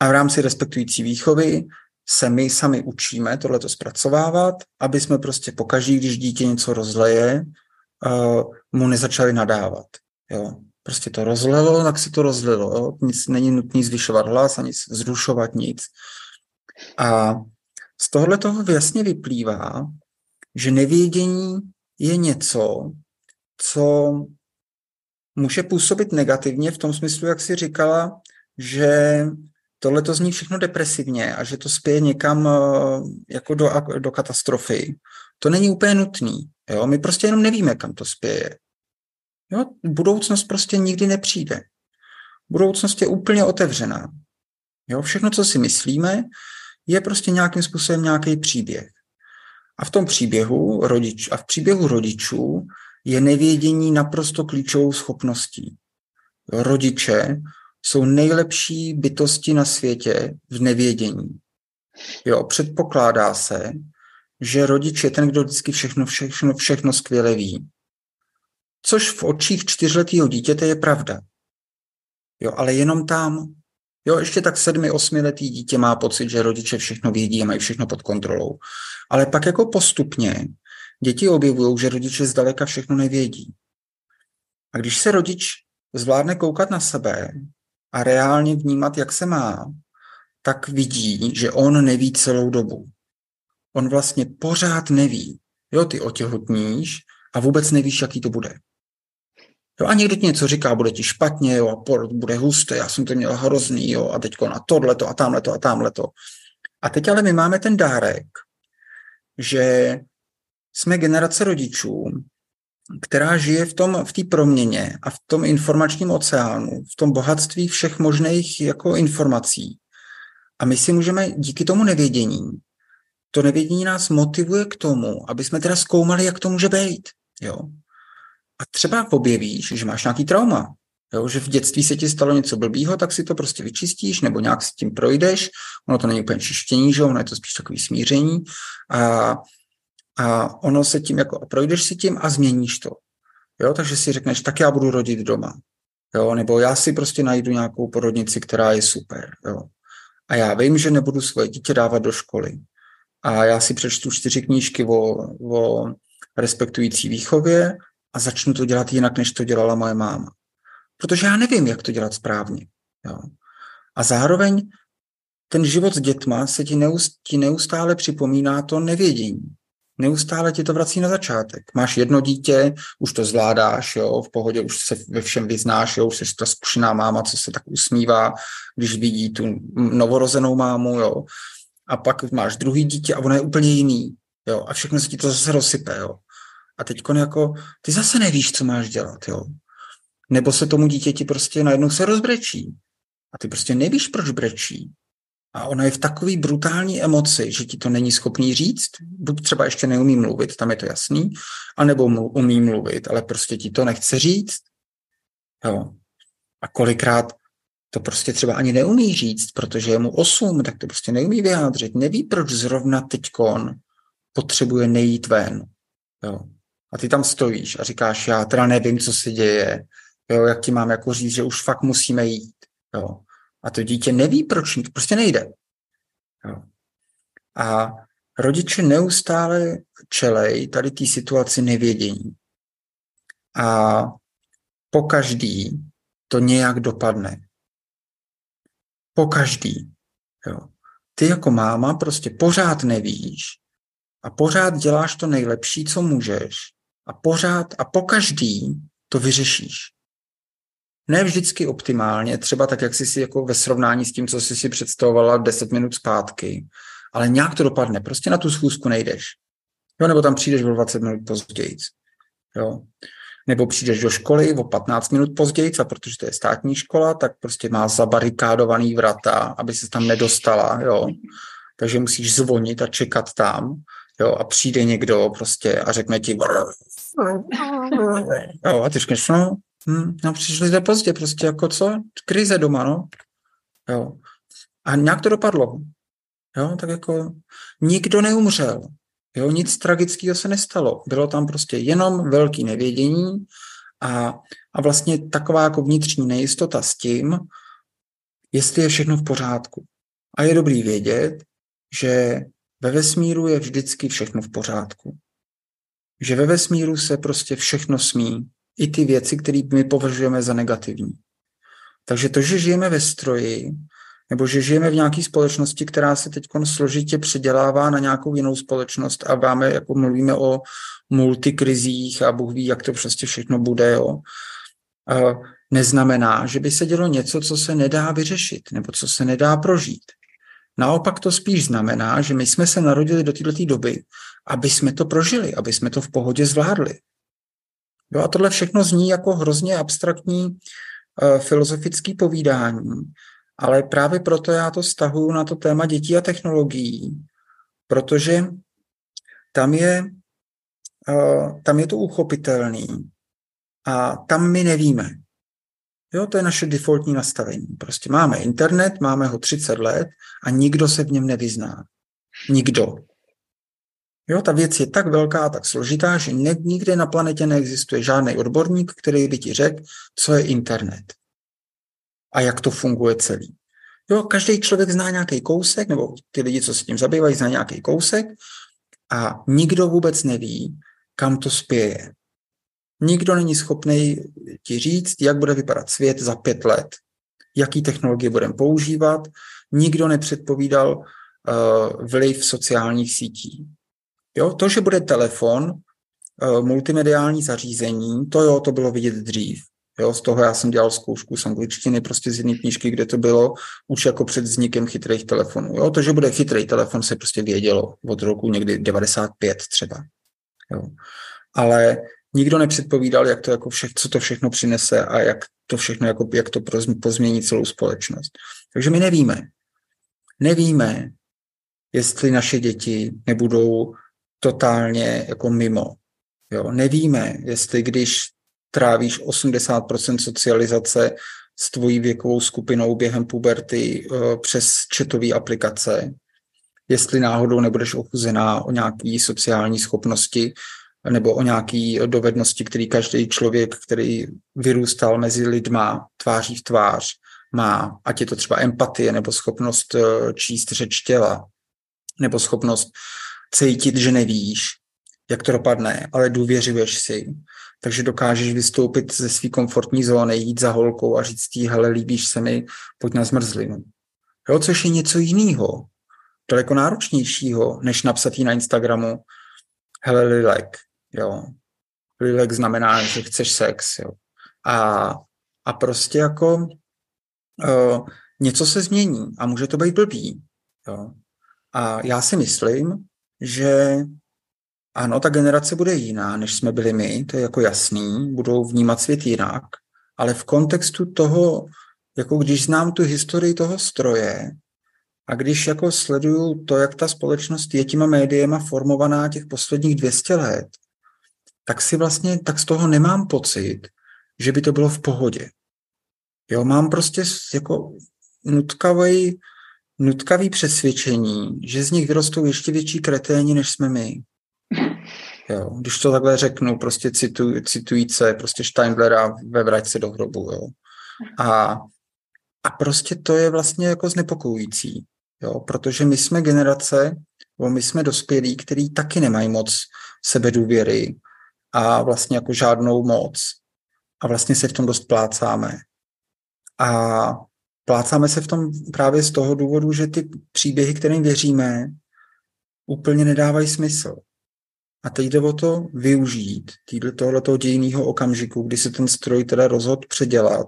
a v rámci respektující výchovy se my sami učíme tohleto zpracovávat, aby jsme prostě pokaží, když dítě něco rozleje, uh, mu nezačali nadávat. Jo? Prostě to rozlelo, tak si to rozlilo. Jo? Nic není nutný zvyšovat hlas, ani zrušovat nic. A z tohohle toho jasně vyplývá, že nevědění je něco, co může působit negativně v tom smyslu, jak si říkala, že tohle to zní všechno depresivně a že to spěje někam eh, jako do, do katastrofy. To není úplně nutný. Jo? My prostě jenom nevíme, kam to spěje. Jo? Budoucnost prostě nikdy nepřijde. Budoucnost je úplně otevřená. Jo? Všechno, co si myslíme, je prostě nějakým způsobem nějaký příběh. A v tom příběhu rodič, a v příběhu rodičů je nevědění naprosto klíčovou schopností. Rodiče jsou nejlepší bytosti na světě v nevědění. Jo, předpokládá se, že rodič je ten, kdo vždycky všechno, všechno, všechno skvěle ví. Což v očích čtyřletého dítěte je pravda. Jo, ale jenom tam. Jo, ještě tak sedmi, osmiletý dítě má pocit, že rodiče všechno vědí a mají všechno pod kontrolou. Ale pak jako postupně děti objevují, že rodiče zdaleka všechno nevědí. A když se rodič zvládne koukat na sebe a reálně vnímat, jak se má, tak vidí, že on neví celou dobu. On vlastně pořád neví. Jo, ty otěhotníš a vůbec nevíš, jaký to bude. Jo, a někdo ti něco říká, bude ti špatně, jo, a porod bude husté, já jsem to měl hrozný, jo, a teďko na tohleto a tamhleto a tamhleto. A teď ale my máme ten dárek, že jsme generace rodičů, která žije v tom, v té proměně a v tom informačním oceánu, v tom bohatství všech možných jako informací. A my si můžeme díky tomu nevědění, to nevědění nás motivuje k tomu, aby jsme teda zkoumali, jak to může být. Jo? A třeba objevíš, že máš nějaký trauma, jo? že v dětství se ti stalo něco blbýho, tak si to prostě vyčistíš nebo nějak s tím projdeš. Ono to není úplně čištění, že ono je to spíš takový smíření. A, a ono se tím jako projdeš si tím a změníš to. Jo? Takže si řekneš, tak já budu rodit doma. Jo? Nebo já si prostě najdu nějakou porodnici, která je super. Jo? A já vím, že nebudu svoje dítě dávat do školy. A já si přečtu čtyři knížky o, o respektující výchově a začnu to dělat jinak, než to dělala moje máma. Protože já nevím, jak to dělat správně. Jo. A zároveň ten život s dětma se ti, neust, ti neustále připomíná to nevědění. Neustále ti to vrací na začátek. Máš jedno dítě, už to zvládáš, jo, v pohodě už se ve všem vyznáš, jo, už jsi ta zkušená máma, co se tak usmívá, když vidí tu novorozenou mámu, jo. A pak máš druhý dítě a ono je úplně jiný, jo, a všechno se ti to zase rozsype, jo. A teď jako, ty zase nevíš, co máš dělat, jo. Nebo se tomu dítěti prostě najednou se rozbrečí. A ty prostě nevíš, proč brečí. A ona je v takový brutální emoci, že ti to není schopný říct. Buď třeba ještě neumí mluvit, tam je to jasný, anebo umí mluvit, ale prostě ti to nechce říct. Jo. A kolikrát to prostě třeba ani neumí říct, protože je mu osm, tak to prostě neumí vyjádřit. Neví, proč zrovna teďkon potřebuje nejít ven. Jo. A ty tam stojíš a říkáš, já teda nevím, co se děje, jo, jak ti mám jako říct, že už fakt musíme jít. Jo. A to dítě neví, proč jít, prostě nejde. Jo. A rodiče neustále čelej tady té situaci nevědění. A po každý to nějak dopadne. Po každý. Jo. ty jako máma prostě pořád nevíš a pořád děláš to nejlepší, co můžeš a pořád a po každý to vyřešíš. Ne vždycky optimálně, třeba tak, jak jsi si jako ve srovnání s tím, co jsi si představovala 10 minut zpátky, ale nějak to dopadne. Prostě na tu schůzku nejdeš. Jo, nebo tam přijdeš o 20 minut později. Jo. Nebo přijdeš do školy o 15 minut později, a protože to je státní škola, tak prostě má zabarikádovaný vrata, aby se tam nedostala, jo. Takže musíš zvonit a čekat tam, jo, a přijde někdo prostě a řekne ti jo, a ty řekneš, no, hm, no, přišli jste pozdě, prostě jako co? Krize doma, no. Jo. A nějak to dopadlo. Jo, tak jako nikdo neumřel. Jo, nic tragického se nestalo. Bylo tam prostě jenom velký nevědění a, a vlastně taková jako vnitřní nejistota s tím, jestli je všechno v pořádku. A je dobrý vědět, že ve vesmíru je vždycky všechno v pořádku. Že ve vesmíru se prostě všechno smí. I ty věci, které my považujeme za negativní. Takže to, že žijeme ve stroji, nebo že žijeme v nějaké společnosti, která se teď složitě předělává na nějakou jinou společnost a máme, jako mluvíme o multikrizích a Bůh ví, jak to prostě všechno bude, jo. Neznamená, že by se dělo něco, co se nedá vyřešit nebo co se nedá prožít. Naopak to spíš znamená, že my jsme se narodili do této doby, aby jsme to prožili, aby jsme to v pohodě zvládli. Jo, a tohle všechno zní jako hrozně abstraktní uh, filozofický povídání, ale právě proto já to stahuju na to téma dětí a technologií, protože tam je, uh, tam je to uchopitelný a tam my nevíme. Jo, to je naše defaultní nastavení. Prostě máme internet, máme ho 30 let a nikdo se v něm nevyzná. Nikdo. Jo, ta věc je tak velká, tak složitá, že nikde na planetě neexistuje žádný odborník, který by ti řekl, co je internet a jak to funguje celý. Jo, každý člověk zná nějaký kousek, nebo ty lidi, co se tím zabývají, zná nějaký kousek a nikdo vůbec neví, kam to spěje. Nikdo není schopný ti říct, jak bude vypadat svět za pět let, jaký technologie budeme používat. Nikdo nepředpovídal uh, vliv sociálních sítí. Jo, to, že bude telefon, uh, multimediální zařízení, to jo, to bylo vidět dřív. Jo, z toho já jsem dělal zkoušku z angličtiny, prostě z jedné knížky, kde to bylo už jako před vznikem chytrých telefonů. Jo, to, že bude chytrý telefon, se prostě vědělo od roku někdy 95 třeba. Jo. Ale nikdo nepředpovídal, jak to jako všech, co to všechno přinese a jak to všechno, jako, jak to pozmění celou společnost. Takže my nevíme. Nevíme, jestli naše děti nebudou totálně jako mimo. Jo, nevíme, jestli když trávíš 80% socializace s tvojí věkovou skupinou během puberty uh, přes četové aplikace, jestli náhodou nebudeš ochuzená o nějaké sociální schopnosti nebo o nějaké dovednosti, který každý člověk, který vyrůstal mezi lidma tváří v tvář, má, ať je to třeba empatie nebo schopnost uh, číst řeč těla, nebo schopnost cítit, že nevíš, jak to dopadne, ale důvěřuješ si, takže dokážeš vystoupit ze své komfortní zóny, jít za holkou a říct jí, hele, líbíš se mi, pojď na zmrzlinu. Jo, což je něco jiného, daleko náročnějšího, než napsat jí na Instagramu, hele, lilek, jo. Lilek znamená, že chceš sex, jo. A, a prostě jako uh, něco se změní a může to být blbý, jo. A já si myslím, že ano, ta generace bude jiná, než jsme byli my, to je jako jasný, budou vnímat svět jinak, ale v kontextu toho, jako když znám tu historii toho stroje a když jako sleduju to, jak ta společnost je těma médiema formovaná těch posledních 200 let, tak si vlastně, tak z toho nemám pocit, že by to bylo v pohodě. Jo, mám prostě jako nutkavý, nutkavý přesvědčení, že z nich vyrostou ještě větší kreténi, než jsme my. Jo, když to takhle řeknu, prostě citu, citujíce prostě Steinblera ve Vraťce do hrobu. Jo. A, a prostě to je vlastně jako znepokojující, jo, protože my jsme generace, bo my jsme dospělí, který taky nemají moc sebedůvěry a vlastně jako žádnou moc. A vlastně se v tom dost plácáme. A plácáme se v tom právě z toho důvodu, že ty příběhy, kterým věříme, úplně nedávají smysl. A teď jde o to využít tohoto dějného okamžiku, kdy se ten stroj teda rozhodl předělat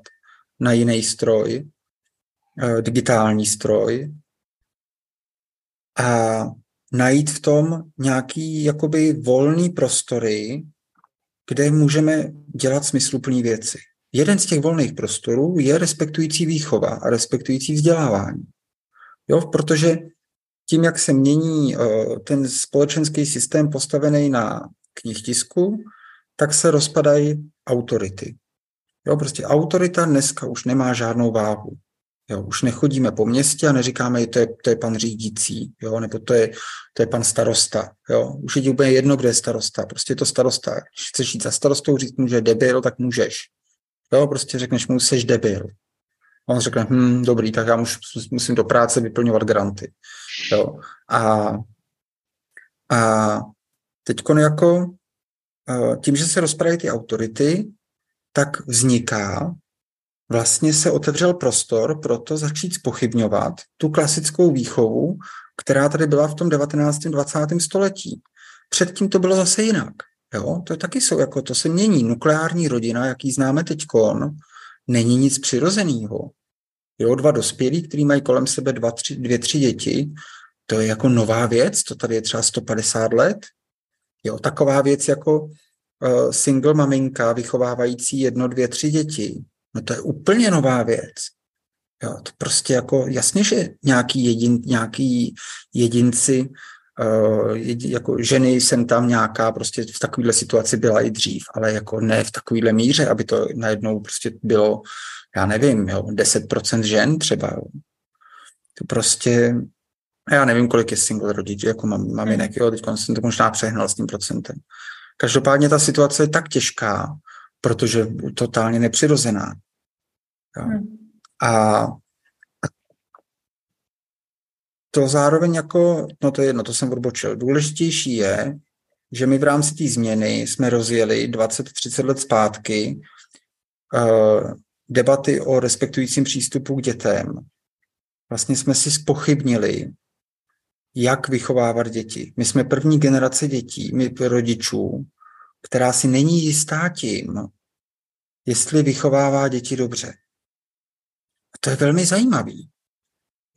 na jiný stroj, eh, digitální stroj, a najít v tom nějaký jakoby volný prostory, kde můžeme dělat smysluplné věci. Jeden z těch volných prostorů je respektující výchova a respektující vzdělávání. Jo, protože tím, jak se mění uh, ten společenský systém postavený na knihtisku, tak se rozpadají autority. Jo, prostě autorita dneska už nemá žádnou váhu. Jo, už nechodíme po městě a neříkáme, to je, to je pan řídící, jo, nebo to je, to je pan starosta. Jo. Už je ti úplně jedno, kde je starosta. Prostě je to starosta. Když chceš jít za starostou, říct mu, že je debil, tak můžeš. Jo, prostě řekneš mu, jsi debil. A on řekne, hm, dobrý, tak já muž, musím do práce vyplňovat granty. Jo. A, a teď jako tím, že se rozpadají ty autority, tak vzniká vlastně se otevřel prostor pro to začít spochybňovat tu klasickou výchovu, která tady byla v tom 19. 20. století. Předtím to bylo zase jinak. Jo? To taky jsou, jako to se mění. Nukleární rodina, jaký známe teď, není nic přirozeného. Jo, dva dospělí, kteří mají kolem sebe dva, tři, dvě, tři děti, to je jako nová věc, to tady je třeba 150 let. Jo, taková věc jako uh, single maminka vychovávající jedno, dvě, tři děti, No to je úplně nová věc. Jo, to prostě jako, jasně, že nějaký, jedin, nějaký jedinci, jedi, jako ženy jsem tam nějaká, prostě v takovéhle situaci byla i dřív, ale jako ne v takovéhle míře, aby to najednou prostě bylo, já nevím, jo, 10% žen třeba. Jo. To prostě, já nevím, kolik je single rodič, jako mám, maminek, jo, teď jsem to možná přehnal s tím procentem. Každopádně ta situace je tak těžká, protože totálně nepřirozená. Jo. Hmm. A to zároveň jako, no to je jedno, to jsem odbočil. Důležitější je, že my v rámci té změny jsme rozjeli 20-30 let zpátky uh, debaty o respektujícím přístupu k dětem. Vlastně jsme si spochybnili, jak vychovávat děti. My jsme první generace dětí, my rodičů, která si není jistá tím, jestli vychovává děti dobře. A to je velmi zajímavý,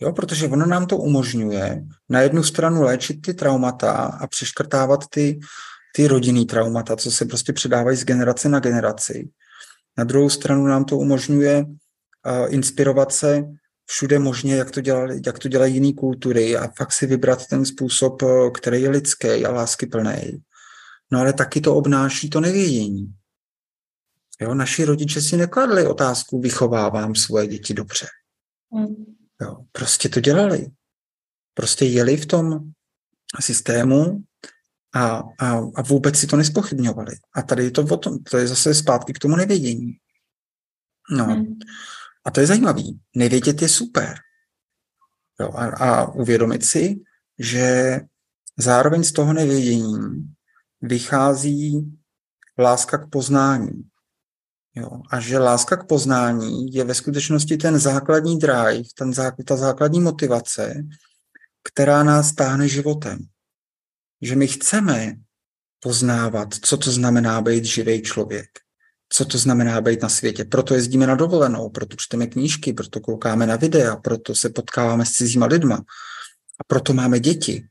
jo, protože ono nám to umožňuje na jednu stranu léčit ty traumata a přeškrtávat ty, ty rodinný traumata, co se prostě předávají z generace na generaci. Na druhou stranu nám to umožňuje uh, inspirovat se všude možně, jak to, dělali, jak to dělají jiné kultury a fakt si vybrat ten způsob, který je lidský a láskyplný. No ale taky to obnáší to nevědění. Jo, naši rodiče si nekladli otázku, vychovávám svoje děti dobře. Hmm. Jo, prostě to dělali. Prostě jeli v tom systému a, a, a vůbec si to nespochybňovali. A tady je to o tom, to je zase zpátky k tomu nevědění. No. Hmm. A to je zajímavý. Nevědět je super. Jo, a, a uvědomit si, že zároveň z toho nevědění vychází láska k poznání. Jo, a že láska k poznání je ve skutečnosti ten základní drive, ten zá, ta základní motivace, která nás táhne životem. Že my chceme poznávat, co to znamená být živý člověk, co to znamená být na světě. Proto jezdíme na dovolenou, proto čteme knížky, proto koukáme na videa, proto se potkáváme s cizíma lidma. A proto máme děti,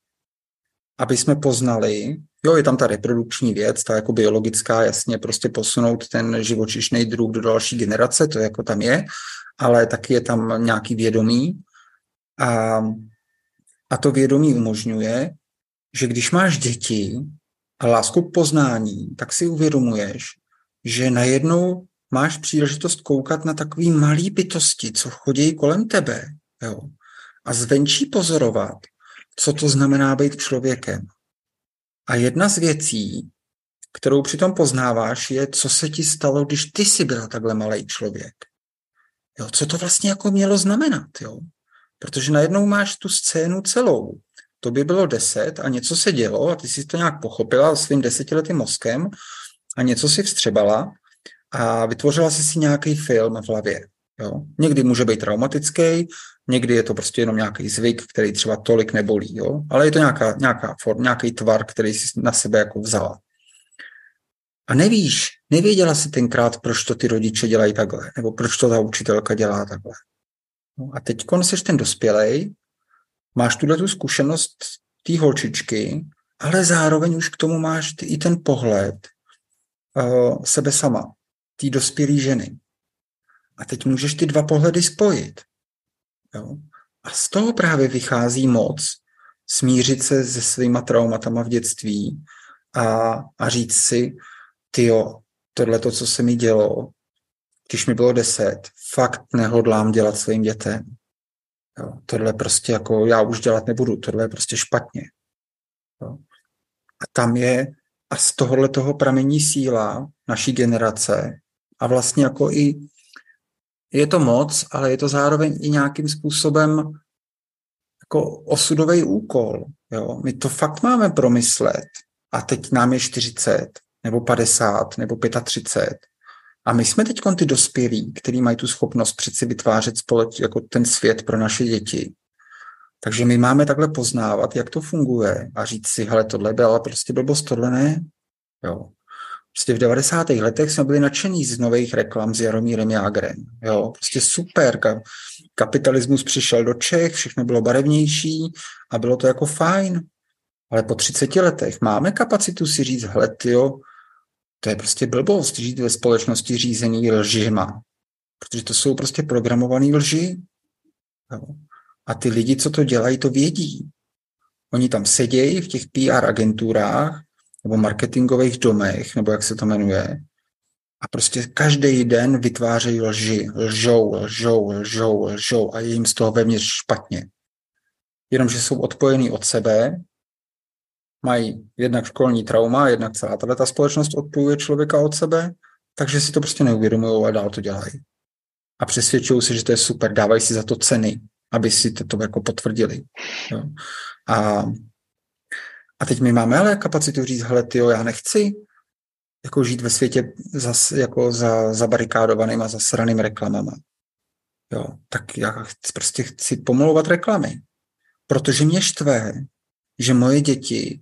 aby jsme poznali, jo, je tam ta reprodukční věc, ta jako biologická, jasně prostě posunout ten živočišný druh do další generace, to jako tam je, ale taky je tam nějaký vědomí a, a to vědomí umožňuje, že když máš děti a lásku k poznání, tak si uvědomuješ, že najednou máš příležitost koukat na takový malý bytosti, co chodí kolem tebe, jo, a zvenčí pozorovat, co to znamená být člověkem. A jedna z věcí, kterou přitom poznáváš, je, co se ti stalo, když ty jsi byl takhle malý člověk. Jo, co to vlastně jako mělo znamenat, jo? Protože najednou máš tu scénu celou. To by bylo deset a něco se dělo a ty jsi to nějak pochopila svým desetiletým mozkem a něco si vstřebala a vytvořila jsi si nějaký film v hlavě. Jo? Někdy může být traumatický, někdy je to prostě jenom nějaký zvyk, který třeba tolik nebolí, jo? ale je to nějaká, nějaká form, nějaký tvar, který si na sebe jako vzala. A nevíš, nevěděla si tenkrát, proč to ty rodiče dělají takhle, nebo proč to ta učitelka dělá takhle. No a teď jsi ten dospělej, máš tuhle tu zkušenost té holčičky, ale zároveň už k tomu máš i ten pohled uh, sebe sama, té dospělé ženy. A teď můžeš ty dva pohledy spojit. Jo? A z toho právě vychází moc smířit se se svýma traumatama v dětství a, a říct si, tyjo, tohle to, co se mi dělo, když mi bylo deset, fakt nehodlám dělat svým dětem. Jo, tohle prostě jako já už dělat nebudu, tohle je prostě špatně. Jo. A tam je, a z tohohle toho pramení síla naší generace a vlastně jako i je to moc, ale je to zároveň i nějakým způsobem jako osudový úkol. Jo. My to fakt máme promyslet a teď nám je 40 nebo 50 nebo 35 a my jsme teď ty dospělí, kteří mají tu schopnost přeci vytvářet společ, jako ten svět pro naše děti. Takže my máme takhle poznávat, jak to funguje a říct si, hele, tohle byla prostě blbost, tohle ne. Jo. Prostě v 90. letech jsme byli nadšení z nových reklam s Jaromírem Jágrem. Jo, prostě super. Kapitalismus přišel do Čech, všechno bylo barevnější a bylo to jako fajn. Ale po 30 letech máme kapacitu si říct, hele, tyjo, to je prostě blbost žít ve společnosti řízený lžima. Protože to jsou prostě programované lži. Jo. A ty lidi, co to dělají, to vědí. Oni tam sedějí v těch PR agenturách nebo marketingových domech, nebo jak se to jmenuje, a prostě každý den vytvářejí lži, lžou, lžou, lžou, lžou a je jim z toho vevnitř špatně. Jenomže jsou odpojení od sebe, mají jednak školní trauma, jednak celá ta společnost odpojuje člověka od sebe, takže si to prostě neuvědomují a dál to dělají. A přesvědčují se, že to je super, dávají si za to ceny, aby si to, to jako potvrdili. Jo. A a teď my máme ale kapacitu říct, hele, tyjo, já nechci jako žít ve světě zas, jako za zabarikádovaným a zasraným reklamama. Jo, tak já chci, prostě chci pomlouvat reklamy. Protože mě štve, že moje děti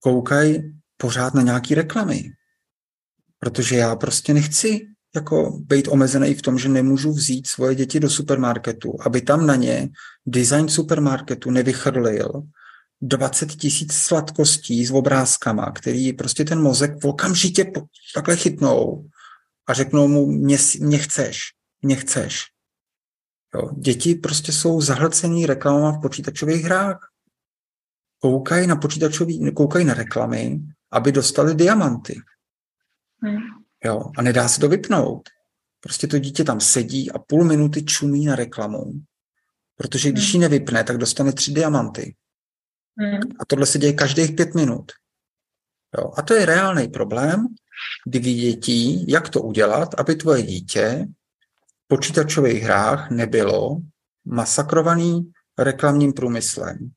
koukají pořád na nějaký reklamy. Protože já prostě nechci jako být omezený v tom, že nemůžu vzít svoje děti do supermarketu, aby tam na ně design supermarketu nevychrlil 20 tisíc sladkostí s obrázkama, který prostě ten mozek okamžitě takhle chytnou a řeknou mu, mě, mě chceš, mě chceš. Jo. Děti prostě jsou zahlcený reklamama v počítačových hrách. Koukají na počítačový, koukají na reklamy, aby dostali diamanty. Hmm. Jo. A nedá se to vypnout. Prostě to dítě tam sedí a půl minuty čumí na reklamu, protože když hmm. ji nevypne, tak dostane tři diamanty. Hmm. A tohle se děje každých pět minut. Jo. A to je reálný problém, kdy dětí, jak to udělat, aby tvoje dítě v počítačových hrách nebylo masakrovaný reklamním průmyslem,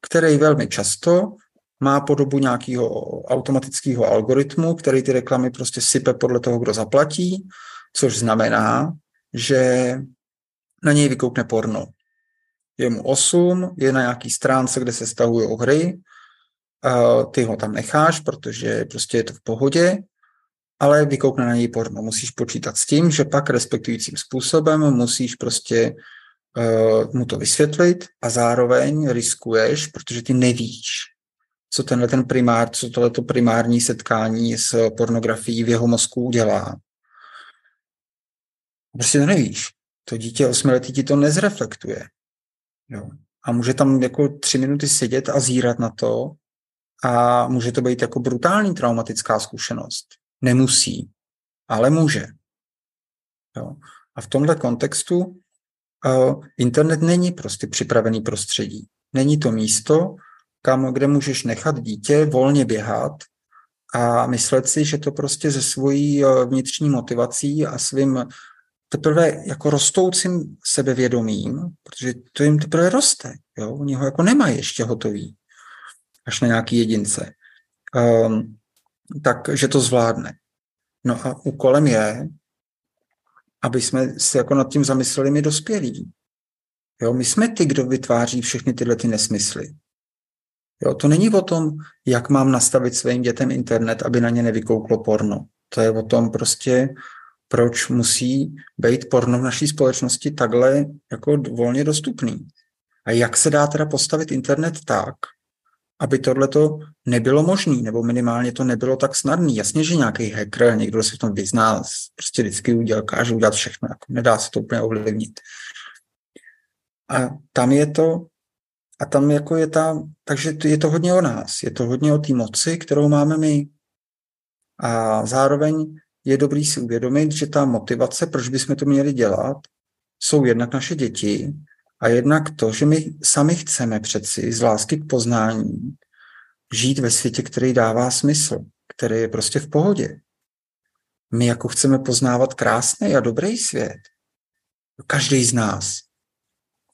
který velmi často má podobu nějakého automatického algoritmu, který ty reklamy prostě sype podle toho, kdo zaplatí, což znamená, že na něj vykoukne porno je mu 8, je na nějaký stránce, kde se stahují hry, ty ho tam necháš, protože prostě je to v pohodě, ale vykoukne na něj porno. Musíš počítat s tím, že pak respektujícím způsobem musíš prostě uh, mu to vysvětlit a zároveň riskuješ, protože ty nevíš, co tenhle ten primár, co tohleto primární setkání s pornografií v jeho mozku udělá. Prostě to nevíš. To dítě osmiletý ti to nezreflektuje. Jo. A může tam jako tři minuty sedět a zírat na to a může to být jako brutální traumatická zkušenost. Nemusí, ale může. Jo. A v tomhle kontextu uh, internet není prostě připravený prostředí. Není to místo, kam, kde můžeš nechat dítě volně běhat a myslet si, že to prostě ze svojí vnitřní motivací a svým teprve jako rostoucím sebevědomím, protože to jim teprve roste. Jo? Oni ho jako nemají ještě hotový, až na nějaký jedince. Um, takže to zvládne. No a úkolem je aby jsme se jako nad tím zamysleli my dospělí. Jo, my jsme ty, kdo vytváří všechny tyhle ty nesmysly. Jo, to není o tom, jak mám nastavit svým dětem internet, aby na ně nevykouklo porno. To je o tom prostě, proč musí být porno v naší společnosti takhle jako volně dostupný. A jak se dá teda postavit internet tak, aby tohle to nebylo možné, nebo minimálně to nebylo tak snadné. Jasně, že nějaký hacker, někdo se v tom vyzná, prostě vždycky udělá, káže udělat všechno, jako nedá se to úplně ovlivnit. A tam je to, a tam jako je ta, takže je to hodně o nás, je to hodně o té moci, kterou máme my. A zároveň je dobrý si uvědomit, že ta motivace, proč bychom to měli dělat, jsou jednak naše děti a jednak to, že my sami chceme přeci z lásky k poznání žít ve světě, který dává smysl, který je prostě v pohodě. My jako chceme poznávat krásný a dobrý svět. Každý z nás.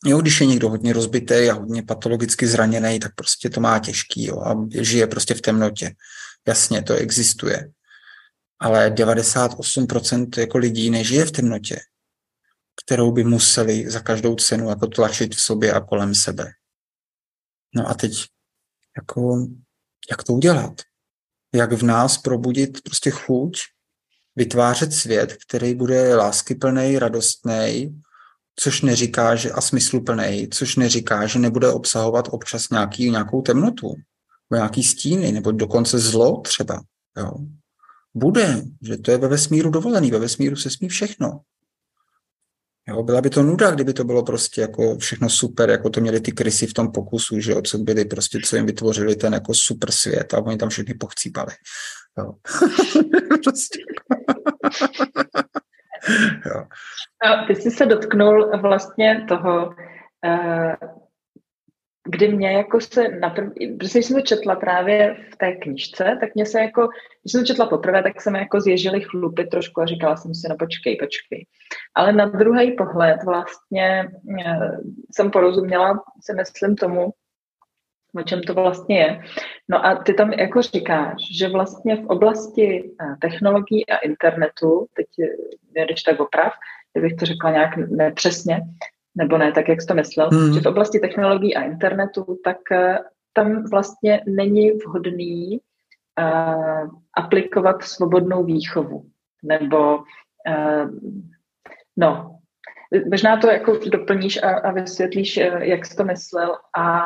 Jo, když je někdo hodně rozbitý a hodně patologicky zraněný, tak prostě to má těžký jo, a žije prostě v temnotě. Jasně, to existuje. Ale 98% jako lidí nežije v temnotě kterou by museli za každou cenu jako tlačit v sobě a kolem sebe. No a teď, jako, jak to udělat? Jak v nás probudit prostě chuť vytvářet svět, který bude láskyplný, radostný, což neříká, že a smysluplný, což neříká, že nebude obsahovat občas nějaký, nějakou temnotu, nebo nějaký stíny, nebo dokonce zlo třeba. Jo. Bude, že to je ve vesmíru dovolený, ve vesmíru se smí všechno. Jo, byla by to nuda, kdyby to bylo prostě jako všechno super, jako to měli ty krysy v tom pokusu, že co byli prostě, co jim vytvořili ten jako super svět a oni tam všechny pochcípali. Jo. prostě. jo. No, ty jsi se dotknul vlastně toho, uh, kdy mě jako se naprv, protože jsem to četla právě v té knižce, tak mě se jako, když jsem to četla poprvé, tak jsem jako zježili chlupy trošku a říkala jsem si, no počkej, počkej. Ale na druhý pohled vlastně eh, jsem porozuměla, si myslím tomu, o čem to vlastně je. No a ty tam jako říkáš, že vlastně v oblasti eh, technologií a internetu, teď když tak oprav, kdybych to řekla nějak nepřesně, nebo ne tak, jak jsi to myslel, hmm. že v oblasti technologií a internetu, tak uh, tam vlastně není vhodný uh, aplikovat svobodnou výchovu. Nebo, uh, no, možná to jako doplníš a, a vysvětlíš, jak jsi to myslel. A,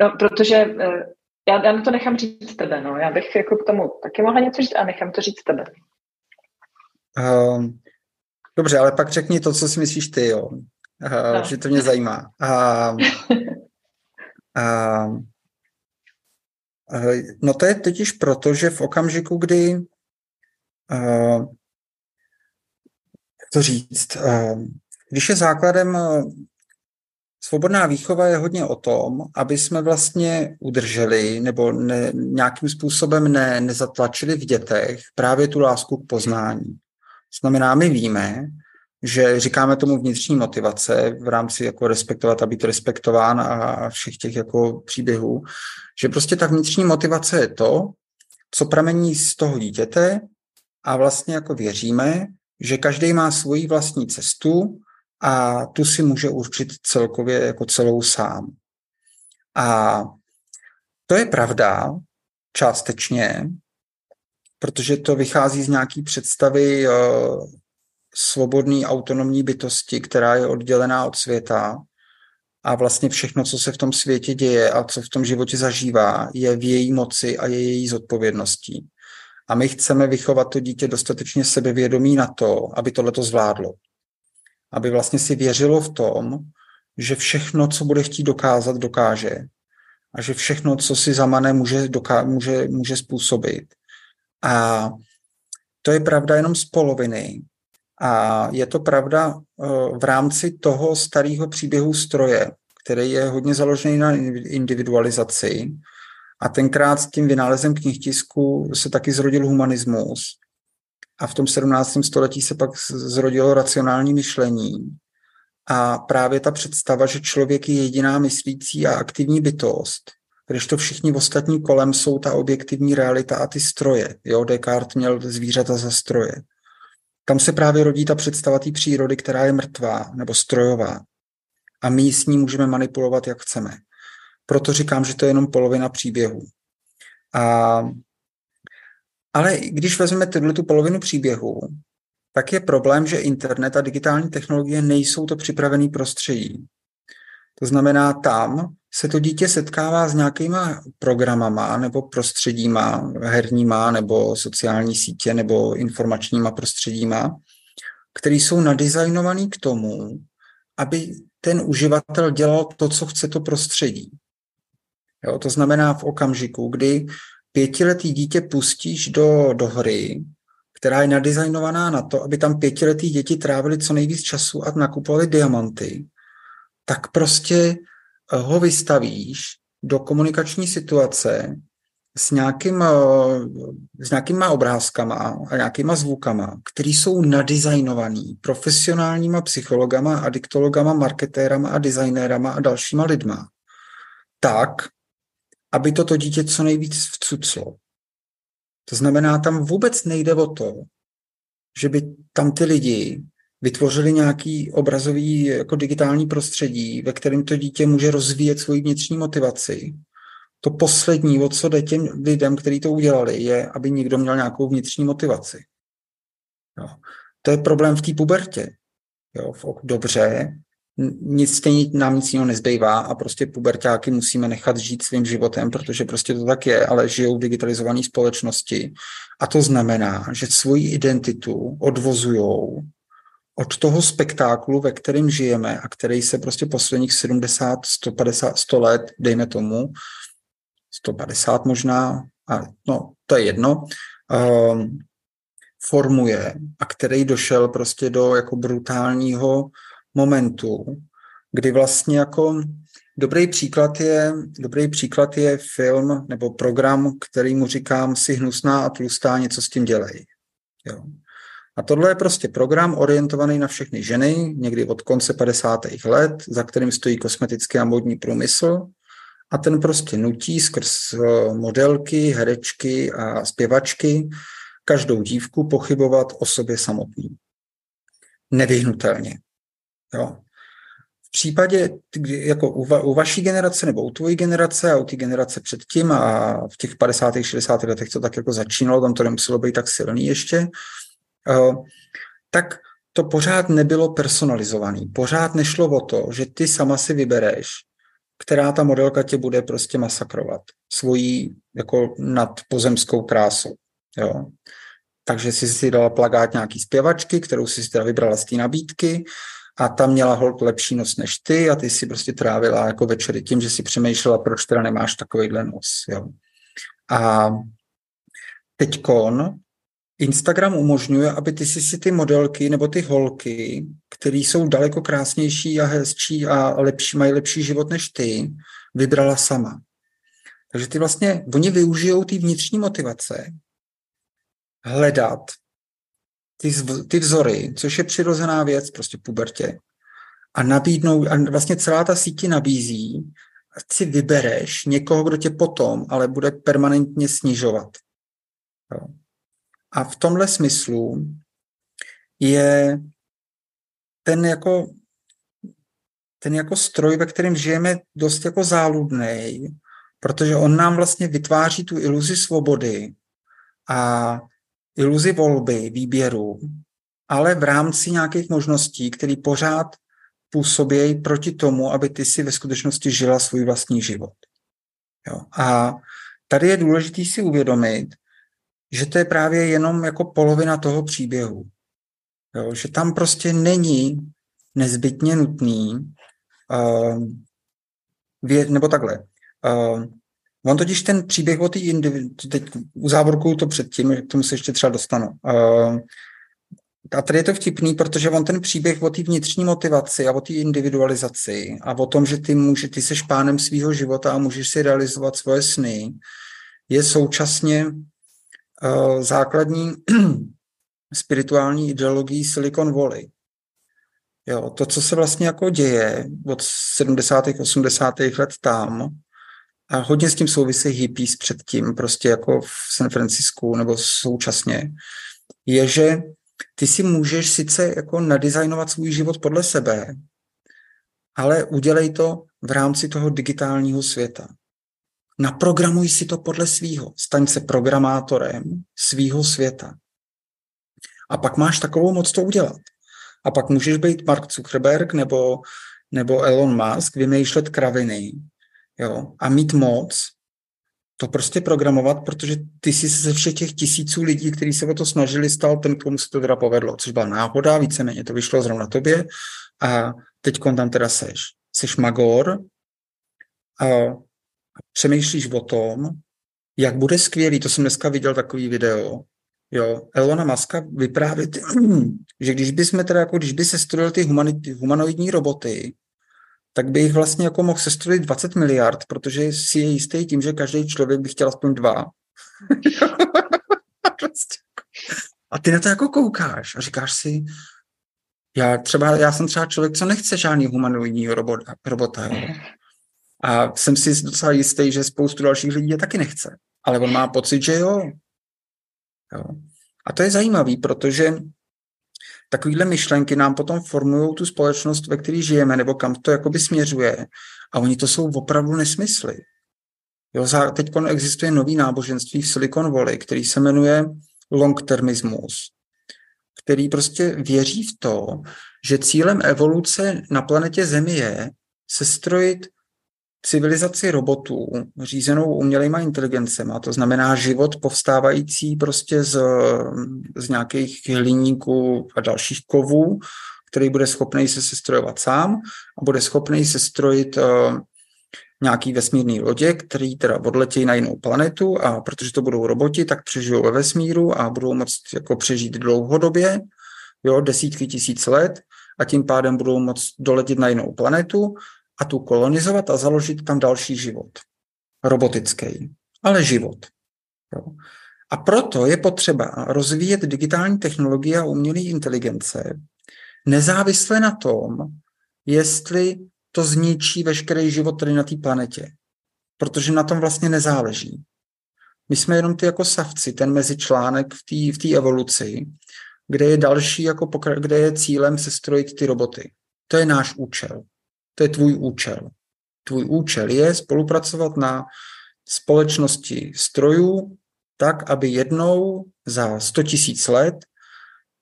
no, protože uh, já, já to nechám říct tebe, no. Já bych jako k tomu taky mohla něco říct a nechám to říct tebe. Um, dobře, ale pak řekni to, co si myslíš ty, jo no. že to mě zajímá. A, a, no to je totiž proto, že v okamžiku, kdy jak to říct, a, když je základem Svobodná výchova je hodně o tom, aby jsme vlastně udrželi nebo ne, nějakým způsobem ne, nezatlačili v dětech právě tu lásku k poznání. Znamená, my víme, že říkáme tomu vnitřní motivace v rámci jako respektovat a být respektován a všech těch jako příběhů, že prostě ta vnitřní motivace je to, co pramení z toho dítěte a vlastně jako věříme, že každý má svoji vlastní cestu a tu si může určit celkově jako celou sám. A to je pravda částečně, protože to vychází z nějaký představy svobodný autonomní bytosti, která je oddělená od světa a vlastně všechno, co se v tom světě děje a co v tom životě zažívá, je v její moci a je její zodpovědností. A my chceme vychovat to dítě dostatečně sebevědomí na to, aby tohle to zvládlo. Aby vlastně si věřilo v tom, že všechno, co bude chtít dokázat, dokáže. A že všechno, co si zamane, může, doká- může, může způsobit. A to je pravda jenom z poloviny, a je to pravda eh, v rámci toho starého příběhu stroje, který je hodně založený na individualizaci. A tenkrát s tím vynálezem knihtisku se taky zrodil humanismus. A v tom 17. století se pak zrodilo racionální myšlení. A právě ta představa, že člověk je jediná myslící a aktivní bytost, když to všichni ostatní kolem jsou ta objektivní realita a ty stroje. Jo, Descartes měl zvířata za stroje tam se právě rodí ta představa té přírody, která je mrtvá nebo strojová. A my s ní můžeme manipulovat, jak chceme. Proto říkám, že to je jenom polovina příběhu. A, ale když vezmeme tuhle tu polovinu příběhu, tak je problém, že internet a digitální technologie nejsou to připravený prostředí. To znamená, tam se to dítě setkává s nějakýma programama nebo prostředíma herníma nebo sociální sítě nebo informačníma prostředíma, které jsou nadizajnované k tomu, aby ten uživatel dělal to, co chce to prostředí. Jo, to znamená v okamžiku, kdy pětiletý dítě pustíš do, do hry, která je nadizajnovaná na to, aby tam pětiletý děti trávili co nejvíc času a nakupovali diamanty, tak prostě ho vystavíš do komunikační situace s, nějakým, eh, s nějakýma obrázkama a nějakýma zvukama, které jsou nadizajnovaný profesionálníma psychologama, adiktologama, marketérama a designérama a dalšíma lidma, tak, aby toto dítě co nejvíc vcuclo. To znamená, tam vůbec nejde o to, že by tam ty lidi vytvořili nějaký obrazový jako digitální prostředí, ve kterém to dítě může rozvíjet svoji vnitřní motivaci. To poslední, o co jde těm lidem, kteří to udělali, je, aby někdo měl nějakou vnitřní motivaci. Jo. To je problém v té pubertě. Jo, dobře, nic stejně nám nic jiného nezbývá a prostě pubertáky musíme nechat žít svým životem, protože prostě to tak je, ale žijou v digitalizované společnosti. A to znamená, že svoji identitu odvozujou od toho spektáklu, ve kterém žijeme a který se prostě posledních 70, 150, 100 let, dejme tomu, 150 možná, a no, to je jedno, um, formuje a který došel prostě do jako brutálního momentu, kdy vlastně jako dobrý příklad je, dobrý příklad je film nebo program, který mu říkám si hnusná a tlustá, něco s tím dělej. Jo. A tohle je prostě program orientovaný na všechny ženy, někdy od konce 50. let, za kterým stojí kosmetický a modní průmysl. A ten prostě nutí skrz eh, modelky, herečky a zpěvačky každou dívku pochybovat o sobě samotný. Nevyhnutelně. Jo. V případě, jako u, va, u vaší generace nebo u tvojí generace a u té generace předtím a v těch 50. 60. letech to tak jako začínalo, tam to nemuselo být tak silný ještě, tak to pořád nebylo personalizovaný. Pořád nešlo o to, že ty sama si vybereš, která ta modelka tě bude prostě masakrovat svojí jako nadpozemskou krásou. Jo. Takže si si dala plagát nějaký zpěvačky, kterou si si teda vybrala z té nabídky a ta měla hold lepší nos než ty a ty si prostě trávila jako večery tím, že si přemýšlela, proč teda nemáš takovýhle nos. Jo. A teďkon Instagram umožňuje, aby ty si si ty modelky nebo ty holky, které jsou daleko krásnější a hezčí a lepší, mají lepší život než ty, vybrala sama. Takže ty vlastně, oni využijou ty vnitřní motivace hledat ty, ty vzory, což je přirozená věc prostě pubertě. A nabídnou, a vlastně celá ta síť nabízí, si vybereš někoho, kdo tě potom ale bude permanentně snižovat. Jo. A v tomhle smyslu je ten jako, ten jako stroj, ve kterém žijeme, dost jako záludný, protože on nám vlastně vytváří tu iluzi svobody a iluzi volby, výběru, ale v rámci nějakých možností, které pořád působí proti tomu, aby ty si ve skutečnosti žila svůj vlastní život. Jo. A tady je důležité si uvědomit, že to je právě jenom jako polovina toho příběhu. Jo. Že tam prostě není nezbytně nutný, uh, vě, nebo takhle, uh, On totiž ten příběh o té individu, teď u závorku to předtím, k tomu se ještě třeba dostanu. Uh, a tady je to vtipný, protože on ten příběh o té vnitřní motivaci a o té individualizaci a o tom, že ty, může, ty seš pánem svého života a můžeš si realizovat svoje sny, je současně základní spirituální ideologií Silicon Valley. Jo, to, co se vlastně jako děje od 70. 80. let tam, a hodně s tím souvisí hippies předtím, prostě jako v San Francisku nebo současně, je, že ty si můžeš sice jako nadizajnovat svůj život podle sebe, ale udělej to v rámci toho digitálního světa. Naprogramuj si to podle svýho. Staň se programátorem svýho světa. A pak máš takovou moc to udělat. A pak můžeš být Mark Zuckerberg nebo, nebo Elon Musk, vymýšlet kraviny jo, a mít moc to prostě programovat, protože ty jsi ze všech těch tisíců lidí, kteří se o to snažili, stal ten, komu se to teda povedlo, což byla náhoda, víceméně to vyšlo zrovna tobě a teď tam teda seš. Seš magor a přemýšlíš o tom, jak bude skvělý, to jsem dneska viděl takový video, jo, Elona Muska vyprávět, že když by jsme teda, jako když by se strojil ty humanoidní roboty, tak by jich vlastně jako mohl sestrojit 20 miliard, protože si je jistý tím, že každý člověk by chtěl aspoň dva. Prostě jako- a ty na to jako koukáš a říkáš si, já třeba, já jsem třeba člověk, co nechce žádný humanoidní robota, robota jo. A jsem si docela jistý, že spoustu dalších lidí je taky nechce. Ale on má pocit, že jo. jo. A to je zajímavý, protože takovýhle myšlenky nám potom formují tu společnost, ve které žijeme, nebo kam to jakoby směřuje. A oni to jsou opravdu nesmysly. Jo, teď existuje nový náboženství v Silicon Valley, který se jmenuje longtermismus, který prostě věří v to, že cílem evoluce na planetě Zemi je sestrojit civilizaci robotů řízenou umělejma inteligencemi, to znamená život povstávající prostě z, z nějakých hliníků a dalších kovů, který bude schopný se sestrojovat sám a bude schopný sestrojit uh, nějaký vesmírný lodě, který teda odletí na jinou planetu a protože to budou roboti, tak přežijou ve vesmíru a budou moct jako přežít dlouhodobě, jo, desítky tisíc let a tím pádem budou moct doletět na jinou planetu a tu kolonizovat a založit tam další život. Robotický, ale život. Jo. A proto je potřeba rozvíjet digitální technologie a umělé inteligence nezávisle na tom, jestli to zničí veškerý život tady na té planetě. Protože na tom vlastně nezáleží. My jsme jenom ty jako savci, ten mezičlánek v té v evoluci, kde je další, jako pokra- kde je cílem sestrojit ty roboty. To je náš účel. To je tvůj účel. Tvůj účel je spolupracovat na společnosti strojů tak, aby jednou za 100 tisíc let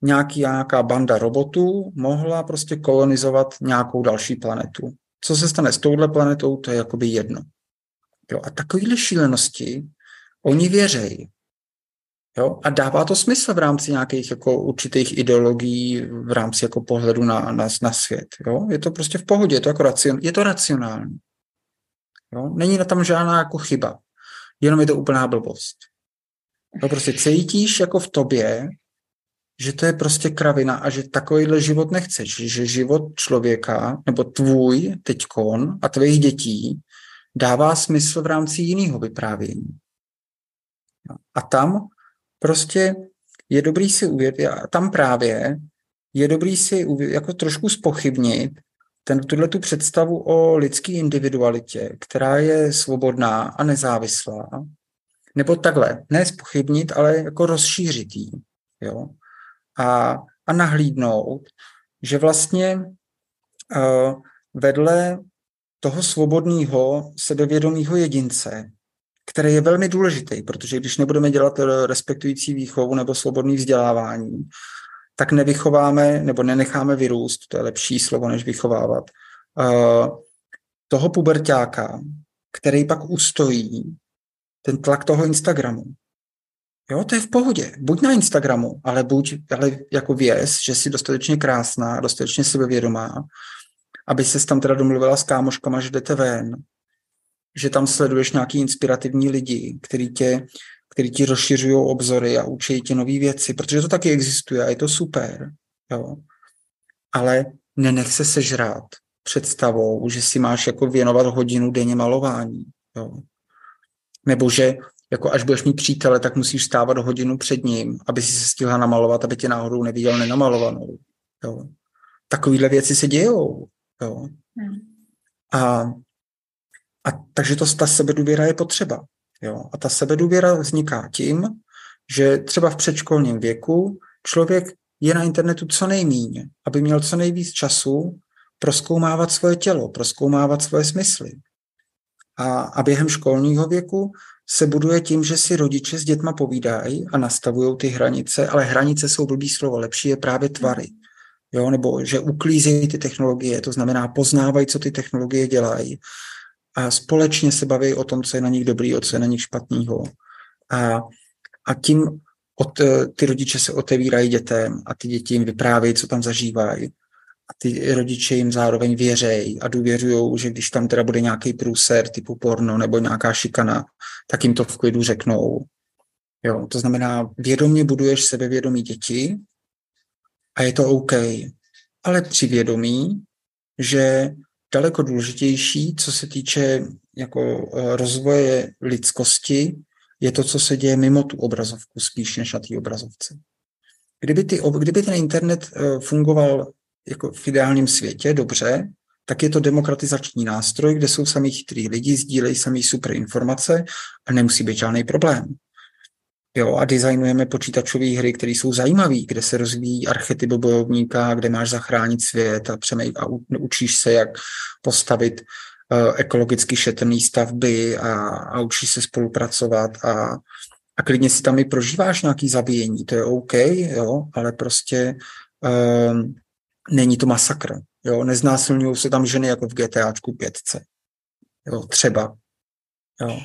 nějaký, nějaká banda robotů mohla prostě kolonizovat nějakou další planetu. Co se stane s touhle planetou, to je jakoby jedno. Jo, a takovýhle šílenosti oni věřejí. Jo? A dává to smysl v rámci nějakých jako určitých ideologií, v rámci jako pohledu na, na, na svět. Jo? Je to prostě v pohodě, je to, jako racion, je to racionální. Jo? Není na tam žádná jako chyba, jenom je to úplná blbost. No prostě cítíš jako v tobě, že to je prostě kravina a že takovýhle život nechceš, že život člověka nebo tvůj teďkon a tvých dětí dává smysl v rámci jiného vyprávění. A tam prostě je dobrý si uvědomit, a tam právě je dobrý si jako trošku spochybnit ten, tuhle tu představu o lidské individualitě, která je svobodná a nezávislá, nebo takhle, ne spochybnit, ale jako rozšířit jí, jo, a, a nahlídnout, že vlastně uh, vedle toho svobodného sebevědomého jedince který je velmi důležitý, protože když nebudeme dělat eh, respektující výchovu nebo svobodný vzdělávání, tak nevychováme nebo nenecháme vyrůst, to je lepší slovo, než vychovávat, uh, toho pubertáka, který pak ustojí ten tlak toho Instagramu. Jo, to je v pohodě. Buď na Instagramu, ale buď ale jako věz, že jsi dostatečně krásná, dostatečně sebevědomá, aby se tam teda domluvila s kámoškama, že jdete ven, že tam sleduješ nějaký inspirativní lidi, který tě, který ti rozšiřují obzory a učí tě nové věci, protože to taky existuje a je to super. Jo. Ale nenech se sežrát představou, že si máš jako věnovat hodinu denně malování. Jo. Nebo že jako až budeš mít přítele, tak musíš stávat hodinu před ním, aby si se stihla namalovat, aby tě náhodou neviděl nenamalovanou. Jo. Takovýhle věci se dějou. Jo. Hmm. A a takže to, ta sebedůvěra je potřeba. Jo? A ta sebedůvěra vzniká tím, že třeba v předškolním věku člověk je na internetu co nejmíň, aby měl co nejvíc času proskoumávat svoje tělo, proskoumávat svoje smysly. A, a během školního věku se buduje tím, že si rodiče s dětma povídají a nastavují ty hranice, ale hranice jsou blbý slovo, lepší je právě tvary. Jo, nebo že uklízejí ty technologie, to znamená poznávají, co ty technologie dělají a společně se baví o tom, co je na nich dobrý, o co je na nich špatného. A, a tím od, ty rodiče se otevírají dětem a ty děti jim vyprávějí, co tam zažívají a ty rodiče jim zároveň věřejí a důvěřují, že když tam teda bude nějaký průser typu porno nebo nějaká šikana, tak jim to v klidu řeknou. Jo, to znamená, vědomě buduješ sebevědomí děti a je to OK. Ale při vědomí, že daleko důležitější, co se týče jako eh, rozvoje lidskosti, je to, co se děje mimo tu obrazovku, spíš než na té obrazovce. Kdyby, ty, kdyby ten internet eh, fungoval jako v ideálním světě dobře, tak je to demokratizační nástroj, kde jsou samý chytrý lidi, sdílejí samý super informace a nemusí být žádný problém. Jo, a designujeme počítačové hry, které jsou zajímavé, kde se rozvíjí archetyp bojovníka, kde máš zachránit svět a, přemej, a učíš se, jak postavit uh, ekologicky šetrný stavby a, a učíš se spolupracovat a, a klidně si tam i prožíváš nějaký zabíjení, to je OK, jo, ale prostě uh, není to masakr. Jo? Neznásilňují se tam ženy jako v GTAčku 5. Jo? Třeba. Jo?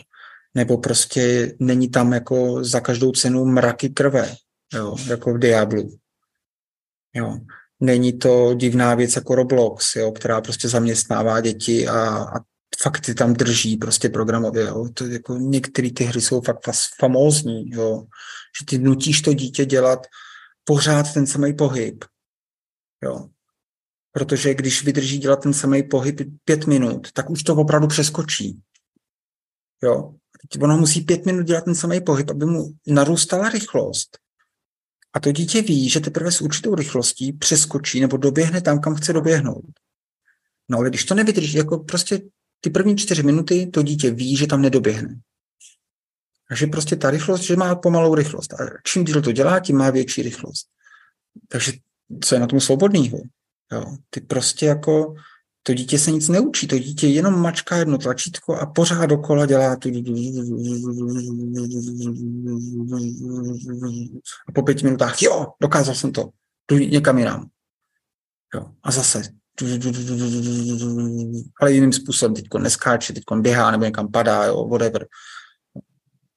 Nebo prostě není tam jako za každou cenu mraky krve, jo? jako v Diablu. Jo? Není to divná věc jako Roblox, jo? která prostě zaměstnává děti a, a fakt ty tam drží prostě programově. Jo? To jako některé ty hry jsou fakt famózní, jo? že ty nutíš to dítě dělat pořád ten samý pohyb, Jo. Protože když vydrží dělat ten samý pohyb pět minut, tak už to opravdu přeskočí. Jo. Ono musí pět minut dělat ten samý pohyb, aby mu narůstala rychlost. A to dítě ví, že teprve s určitou rychlostí přeskočí nebo doběhne tam, kam chce doběhnout. No ale když to nevydrží, jako prostě ty první čtyři minuty to dítě ví, že tam nedoběhne. Takže prostě ta rychlost, že má pomalou rychlost. A čím díl to dělá, tím má větší rychlost. Takže co je na tom svobodného. Jo. Ty prostě jako, to dítě se nic neučí, to dítě jenom mačká jedno tlačítko a pořád dokola dělá tu a po pěti minutách, jo, dokázal jsem to, jdu někam jinam. Jo. A zase ale jiným způsobem, teď neskáče, teď běhá nebo někam padá, jo, whatever.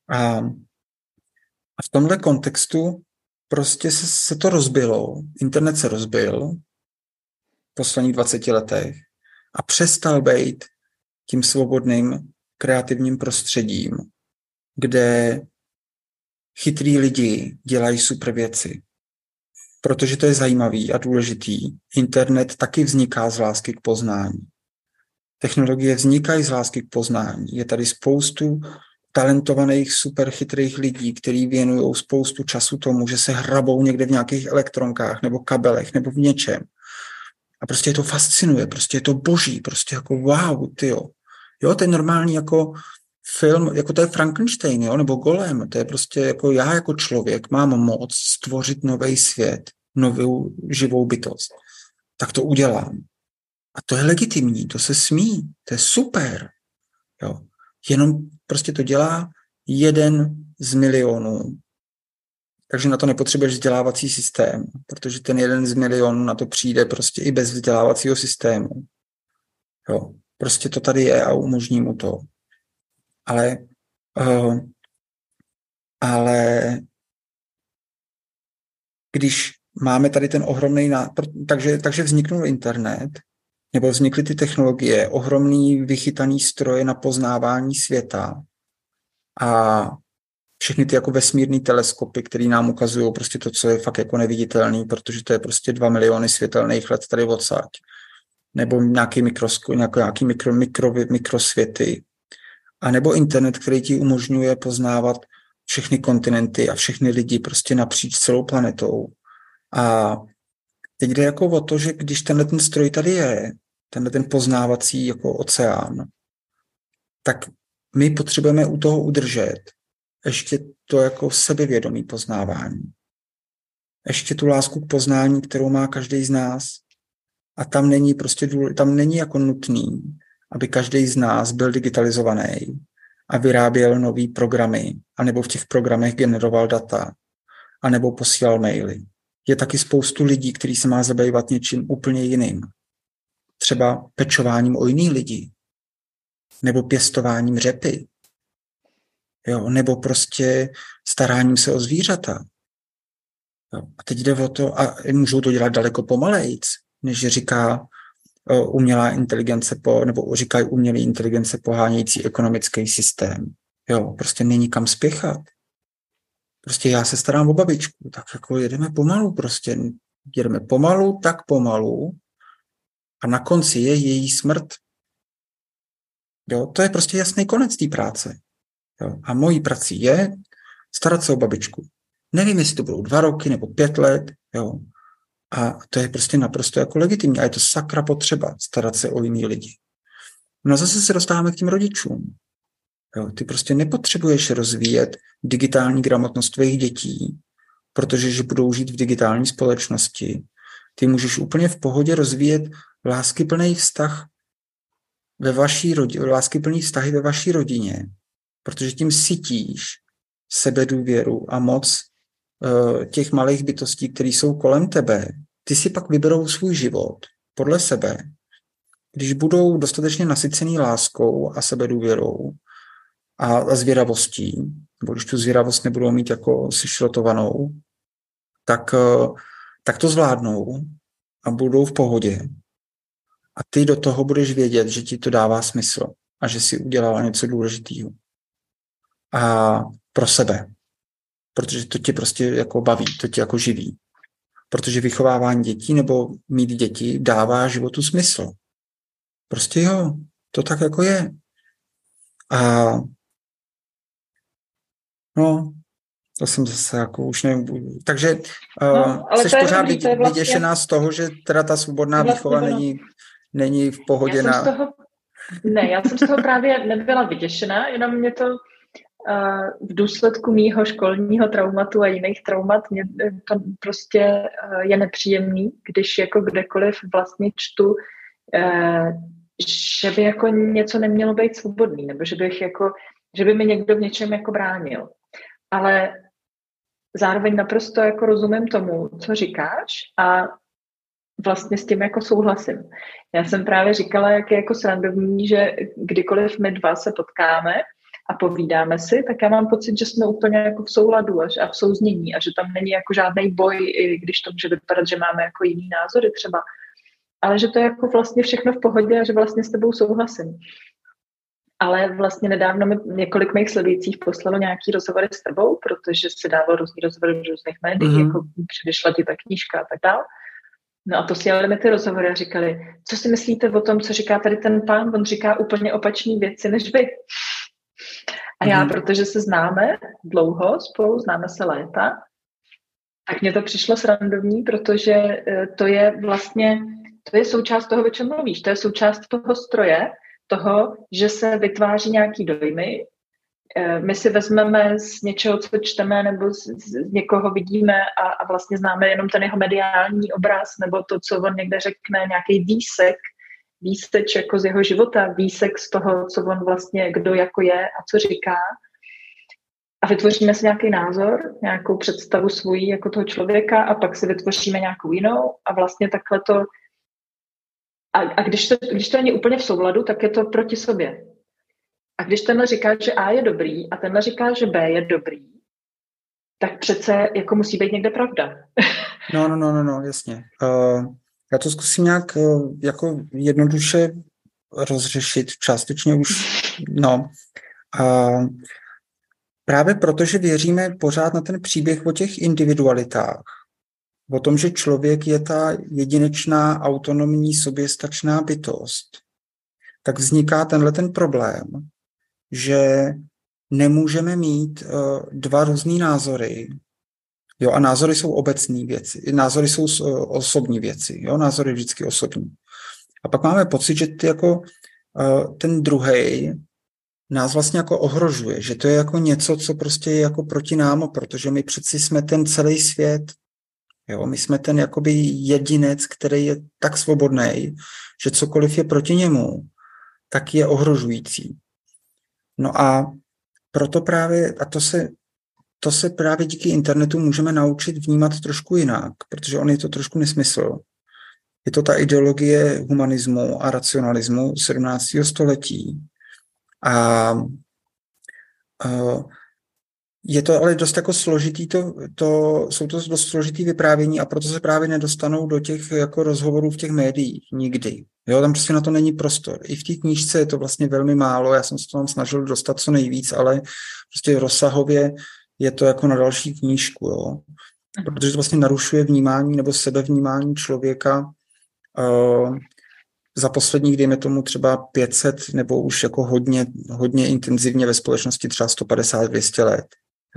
A, a v tomhle kontextu prostě se, se to rozbilo, internet se rozbil v posledních 20 letech a přestal být tím svobodným kreativním prostředím, kde chytrý lidi dělají super věci. Protože to je zajímavý a důležitý. Internet taky vzniká z lásky k poznání. Technologie vznikají z lásky k poznání. Je tady spoustu talentovaných, super chytrých lidí, kteří věnují spoustu času tomu, že se hrabou někde v nějakých elektronkách nebo kabelech nebo v něčem. A prostě je to fascinuje, prostě je to boží, prostě jako wow, ty jo. To je normální jako film, jako to je Frankenstein, jo, nebo Golem, to je prostě jako já jako člověk mám moc stvořit nový svět, novou živou bytost. Tak to udělám. A to je legitimní, to se smí, to je super. Jo. Jenom prostě to dělá jeden z milionů. Takže na to nepotřebuješ vzdělávací systém, protože ten jeden z milionů na to přijde prostě i bez vzdělávacího systému. Jo, prostě to tady je a umožní mu to. Ale, uh, ale když máme tady ten ohromný, ná... takže, takže vzniknul internet, nebo vznikly ty technologie, ohromný vychytaný stroje na poznávání světa a všechny ty jako vesmírné teleskopy, které nám ukazují prostě to, co je fakt jako neviditelný, protože to je prostě dva miliony světelných let tady odsaď. Nebo nějaký, mikrosko, nějaký mikro, mikro, mikrosvěty. A nebo internet, který ti umožňuje poznávat všechny kontinenty a všechny lidi prostě napříč celou planetou. A teď jde jako o to, že když tenhle ten stroj tady je, tenhle ten poznávací jako oceán, tak my potřebujeme u toho udržet ještě to jako sebevědomí poznávání. ještě tu lásku k poznání, kterou má každý z nás. A tam není prostě důle, tam není jako nutný, aby každý z nás byl digitalizovaný a vyráběl nové programy, anebo v těch programech generoval data, anebo posílal maily. Je taky spoustu lidí, kteří se má zabývat něčím úplně jiným. Třeba pečováním o jiný lidi, nebo pěstováním řepy, jo, nebo prostě staráním se o zvířata. Jo. A teď jde o to, a můžou to dělat daleko pomalejc, než říká umělá inteligence, po, nebo říkají umělý inteligence pohánějící ekonomický systém. Jo, prostě není kam spěchat. Prostě já se starám o babičku, tak jako jedeme pomalu prostě. Jedeme pomalu, tak pomalu a na konci je její smrt. Jo, to je prostě jasný konec té práce. Jo, a mojí prací je starat se o babičku. Nevím, jestli to budou dva roky nebo pět let, jo, a to je prostě naprosto jako legitimní. A je to sakra potřeba starat se o jiný lidi. No a zase se dostáváme k těm rodičům. Jo, ty prostě nepotřebuješ rozvíjet digitální gramotnost tvých dětí, protože že budou žít v digitální společnosti. Ty můžeš úplně v pohodě rozvíjet láskyplný vztah ve vaší rodině, láskyplný vztahy ve vaší rodině, protože tím sytíš sebedůvěru a moc uh, těch malých bytostí, které jsou kolem tebe ty si pak vyberou svůj život podle sebe, když budou dostatečně nasycený láskou a sebedůvěrou a, a zvědavostí, nebo když tu zvědavost nebudou mít jako sešrotovanou, tak, eh, tak to zvládnou a budou v pohodě. A ty do toho budeš vědět, že ti to dává smysl a že si udělala něco důležitého. A pro sebe. Protože to tě prostě jako baví, to tě jako živí protože vychovávání dětí nebo mít děti dává životu smysl. Prostě jo, to tak jako je. A no, to jsem zase jako už nevím. Takže no, uh, jsi pořád dobrý, vlastně, vyděšená z toho, že teda ta svobodná vlastně výchova není, není v pohodě já na... Toho, ne, já jsem z toho právě nebyla vyděšená, jenom mě to v důsledku mýho školního traumatu a jiných traumat mě eh, to prostě eh, je nepříjemný, když jako kdekoliv vlastně čtu, eh, že by jako něco nemělo být svobodný, nebo že bych jako, že by mi někdo v něčem jako bránil. Ale zároveň naprosto jako rozumím tomu, co říkáš a vlastně s tím jako souhlasím. Já jsem právě říkala, jak je jako srandovní, že kdykoliv my dva se potkáme, a povídáme si, tak já mám pocit, že jsme úplně jako v souladu a, a v souznění a že tam není jako žádný boj, i když to může vypadat, že máme jako jiný názory třeba, ale že to je jako vlastně všechno v pohodě a že vlastně s tebou souhlasím. Ale vlastně nedávno mi několik mých sledujících poslalo nějaký rozhovory s tebou, protože se dával různý rozhovory v různých médiích, mm-hmm. jako předešla ti ta knížka a tak dále. No a posílali mi ty rozhovory a říkali, co si myslíte o tom, co říká tady ten pán? On říká úplně opačné věci než vy. A já, mm-hmm. protože se známe dlouho spolu, známe se léta, tak mně to přišlo srandovní, protože eh, to je vlastně, to je součást toho, o čem mluvíš, to je součást toho stroje, toho, že se vytváří nějaký dojmy, eh, my si vezmeme z něčeho, co čteme, nebo z, z někoho vidíme a, a vlastně známe jenom ten jeho mediální obraz, nebo to, co on někde řekne, nějaký výsek výsteč jako z jeho života, výsek z toho, co on vlastně, kdo jako je a co říká. A vytvoříme si nějaký názor, nějakou představu svojí jako toho člověka a pak si vytvoříme nějakou jinou a vlastně takhle to a, a když, to, když to není úplně v souladu, tak je to proti sobě. A když tenhle říká, že A je dobrý a tenhle říká, že B je dobrý, tak přece jako musí být někde pravda. no, no, no, no, no jasně. Uh, já to zkusím nějak eh, jako jednoduše rozřešit, částečně už, no. A právě protože věříme pořád na ten příběh o těch individualitách, o tom, že člověk je ta jedinečná, autonomní, soběstačná bytost, tak vzniká tenhle ten problém, že nemůžeme mít uh, dva různé názory Jo, a názory jsou obecné věci. Názory jsou osobní věci. Jo, názory vždycky osobní. A pak máme pocit, že ty jako uh, ten druhý nás vlastně jako ohrožuje, že to je jako něco, co prostě je jako proti nám, protože my přeci jsme ten celý svět. Jo? My jsme ten jakoby jedinec, který je tak svobodný, že cokoliv je proti němu, tak je ohrožující. No a proto právě, a to se, to se právě díky internetu můžeme naučit vnímat trošku jinak, protože on je to trošku nesmysl. Je to ta ideologie humanismu a racionalismu 17. století. A, a je to ale dost jako složitý, to, to, jsou to dost složitý vyprávění a proto se právě nedostanou do těch jako rozhovorů v těch médiích nikdy. Jo, tam prostě na to není prostor. I v té knížce je to vlastně velmi málo, já jsem se to tam snažil dostat co nejvíc, ale prostě rozsahově je to jako na další knížku, jo. Mhm. Protože to vlastně narušuje vnímání nebo sebevnímání člověka uh, za posledních, dejme tomu třeba 500 nebo už jako hodně, hodně intenzivně ve společnosti třeba 150-200 let.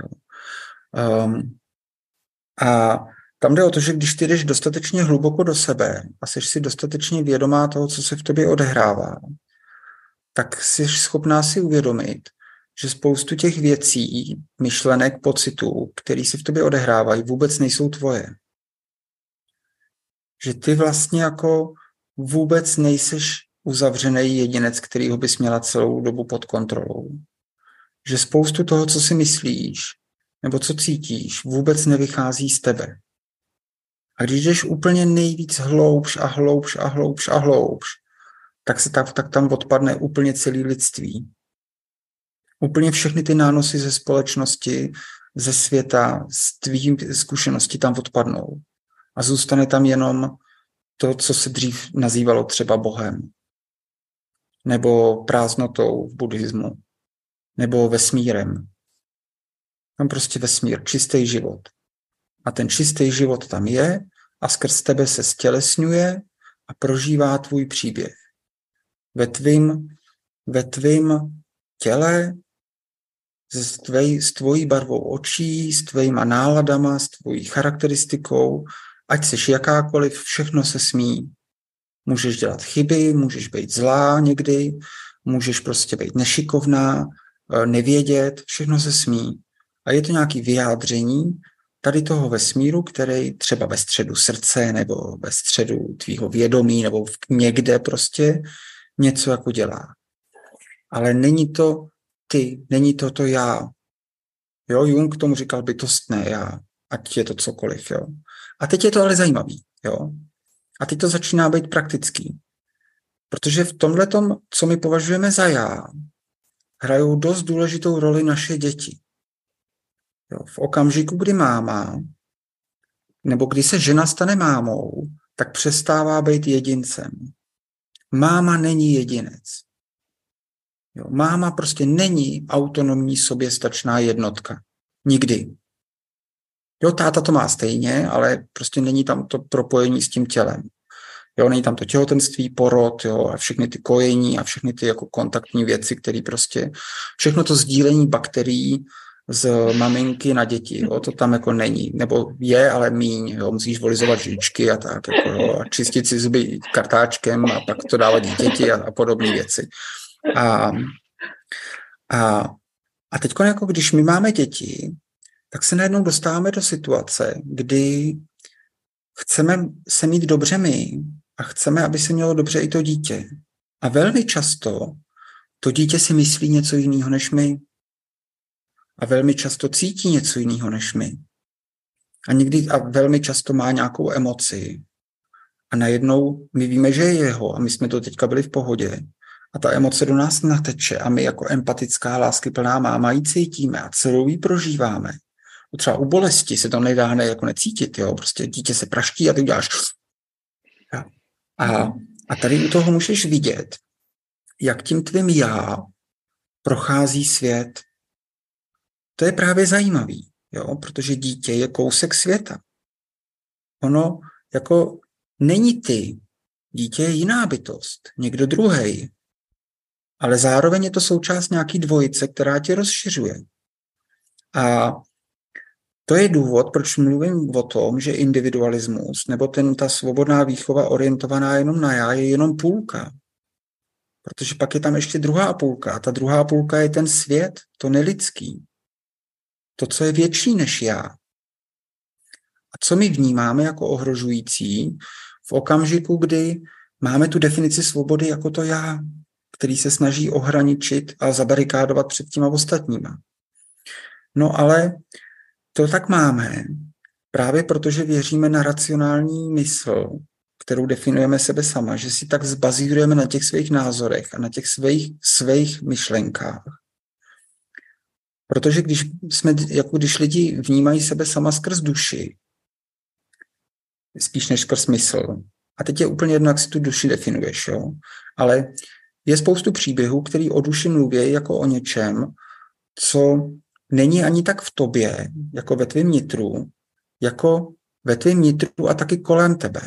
Jo. Um, a tam jde o to, že když ty jdeš dostatečně hluboko do sebe a jsi si dostatečně vědomá toho, co se v tobě odehrává, tak jsi schopná si uvědomit, že spoustu těch věcí, myšlenek, pocitů, které si v tobě odehrávají, vůbec nejsou tvoje. Že ty vlastně jako vůbec nejseš uzavřený jedinec, kterýho bys měla celou dobu pod kontrolou. Že spoustu toho, co si myslíš, nebo co cítíš, vůbec nevychází z tebe. A když jdeš úplně nejvíc hloubš a hloubš a hloubš a hloubš, tak, se tak, tak tam odpadne úplně celý lidství. Úplně všechny ty nánosy ze společnosti, ze světa, z tvým zkušenosti tam odpadnou. A zůstane tam jenom to, co se dřív nazývalo třeba Bohem, nebo prázdnotou v buddhismu, nebo vesmírem. Tam prostě vesmír, čistý život. A ten čistý život tam je a skrz tebe se stělesňuje a prožívá tvůj příběh. Ve tvým, ve tvým těle, s, tvej, s tvojí barvou očí, s tvýma náladama, s tvojí charakteristikou, ať seš jakákoliv, všechno se smí. Můžeš dělat chyby, můžeš být zlá někdy, můžeš prostě být nešikovná, eh, nevědět, všechno se smí. A je to nějaké vyjádření tady toho vesmíru, který třeba ve středu srdce nebo ve středu tvýho vědomí nebo někde prostě něco jako dělá. Ale není to ty, není to to já. Jo, Jung tomu říkal bytostné já, ať je to cokoliv, jo. A teď je to ale zajímavý, jo. A teď to začíná být praktický. Protože v tomhle co my považujeme za já, hrajou dost důležitou roli naše děti. Jo, v okamžiku, kdy máma, nebo kdy se žena stane mámou, tak přestává být jedincem. Máma není jedinec. Jo, máma prostě není autonomní soběstačná jednotka. Nikdy. Jo, táta to má stejně, ale prostě není tam to propojení s tím tělem. Jo, není tam to těhotenství, porod, jo, a všechny ty kojení a všechny ty jako kontaktní věci, které prostě, všechno to sdílení bakterií z maminky na děti, jo, to tam jako není, nebo je, ale míň, jo, musíš volizovat žíčky a tak, jako, jo, a čistit si zuby kartáčkem a pak to dávat dítěti a, a podobné věci. A, a, a teď jako když my máme děti, tak se najednou dostáváme do situace, kdy chceme se mít dobře my a chceme, aby se mělo dobře i to dítě. A velmi často to dítě si myslí něco jiného než my a velmi často cítí něco jiného než my. A někdy a velmi často má nějakou emoci. A najednou my víme, že je jeho a my jsme to teďka byli v pohodě. A ta emoce do nás nateče a my jako empatická, láskyplná máma ji cítíme a celou ji prožíváme. Třeba u bolesti se to nedá ne, jako necítit, jo? prostě dítě se praští a ty uděláš. A, a tady u toho můžeš vidět, jak tím tvým já prochází svět to je právě zajímavý, jo? protože dítě je kousek světa. Ono jako není ty. Dítě je jiná bytost, někdo druhý. Ale zároveň je to součást nějaký dvojice, která tě rozšiřuje. A to je důvod, proč mluvím o tom, že individualismus nebo ten, ta svobodná výchova orientovaná jenom na já je jenom půlka. Protože pak je tam ještě druhá půlka. A ta druhá půlka je ten svět, to nelidský to, co je větší než já. A co my vnímáme jako ohrožující v okamžiku, kdy máme tu definici svobody jako to já, který se snaží ohraničit a zabarikádovat před těma ostatníma. No ale to tak máme právě protože věříme na racionální mysl, kterou definujeme sebe sama, že si tak zbazírujeme na těch svých názorech a na těch svých, svých myšlenkách. Protože když, jsme, jako když lidi vnímají sebe sama skrz duši, spíš než skrz mysl, a teď je úplně jedno, jak si tu duši definuješ, jo? ale je spoustu příběhů, který o duši mluví jako o něčem, co není ani tak v tobě, jako ve tvém nitru, jako ve tvém nitru a taky kolem tebe.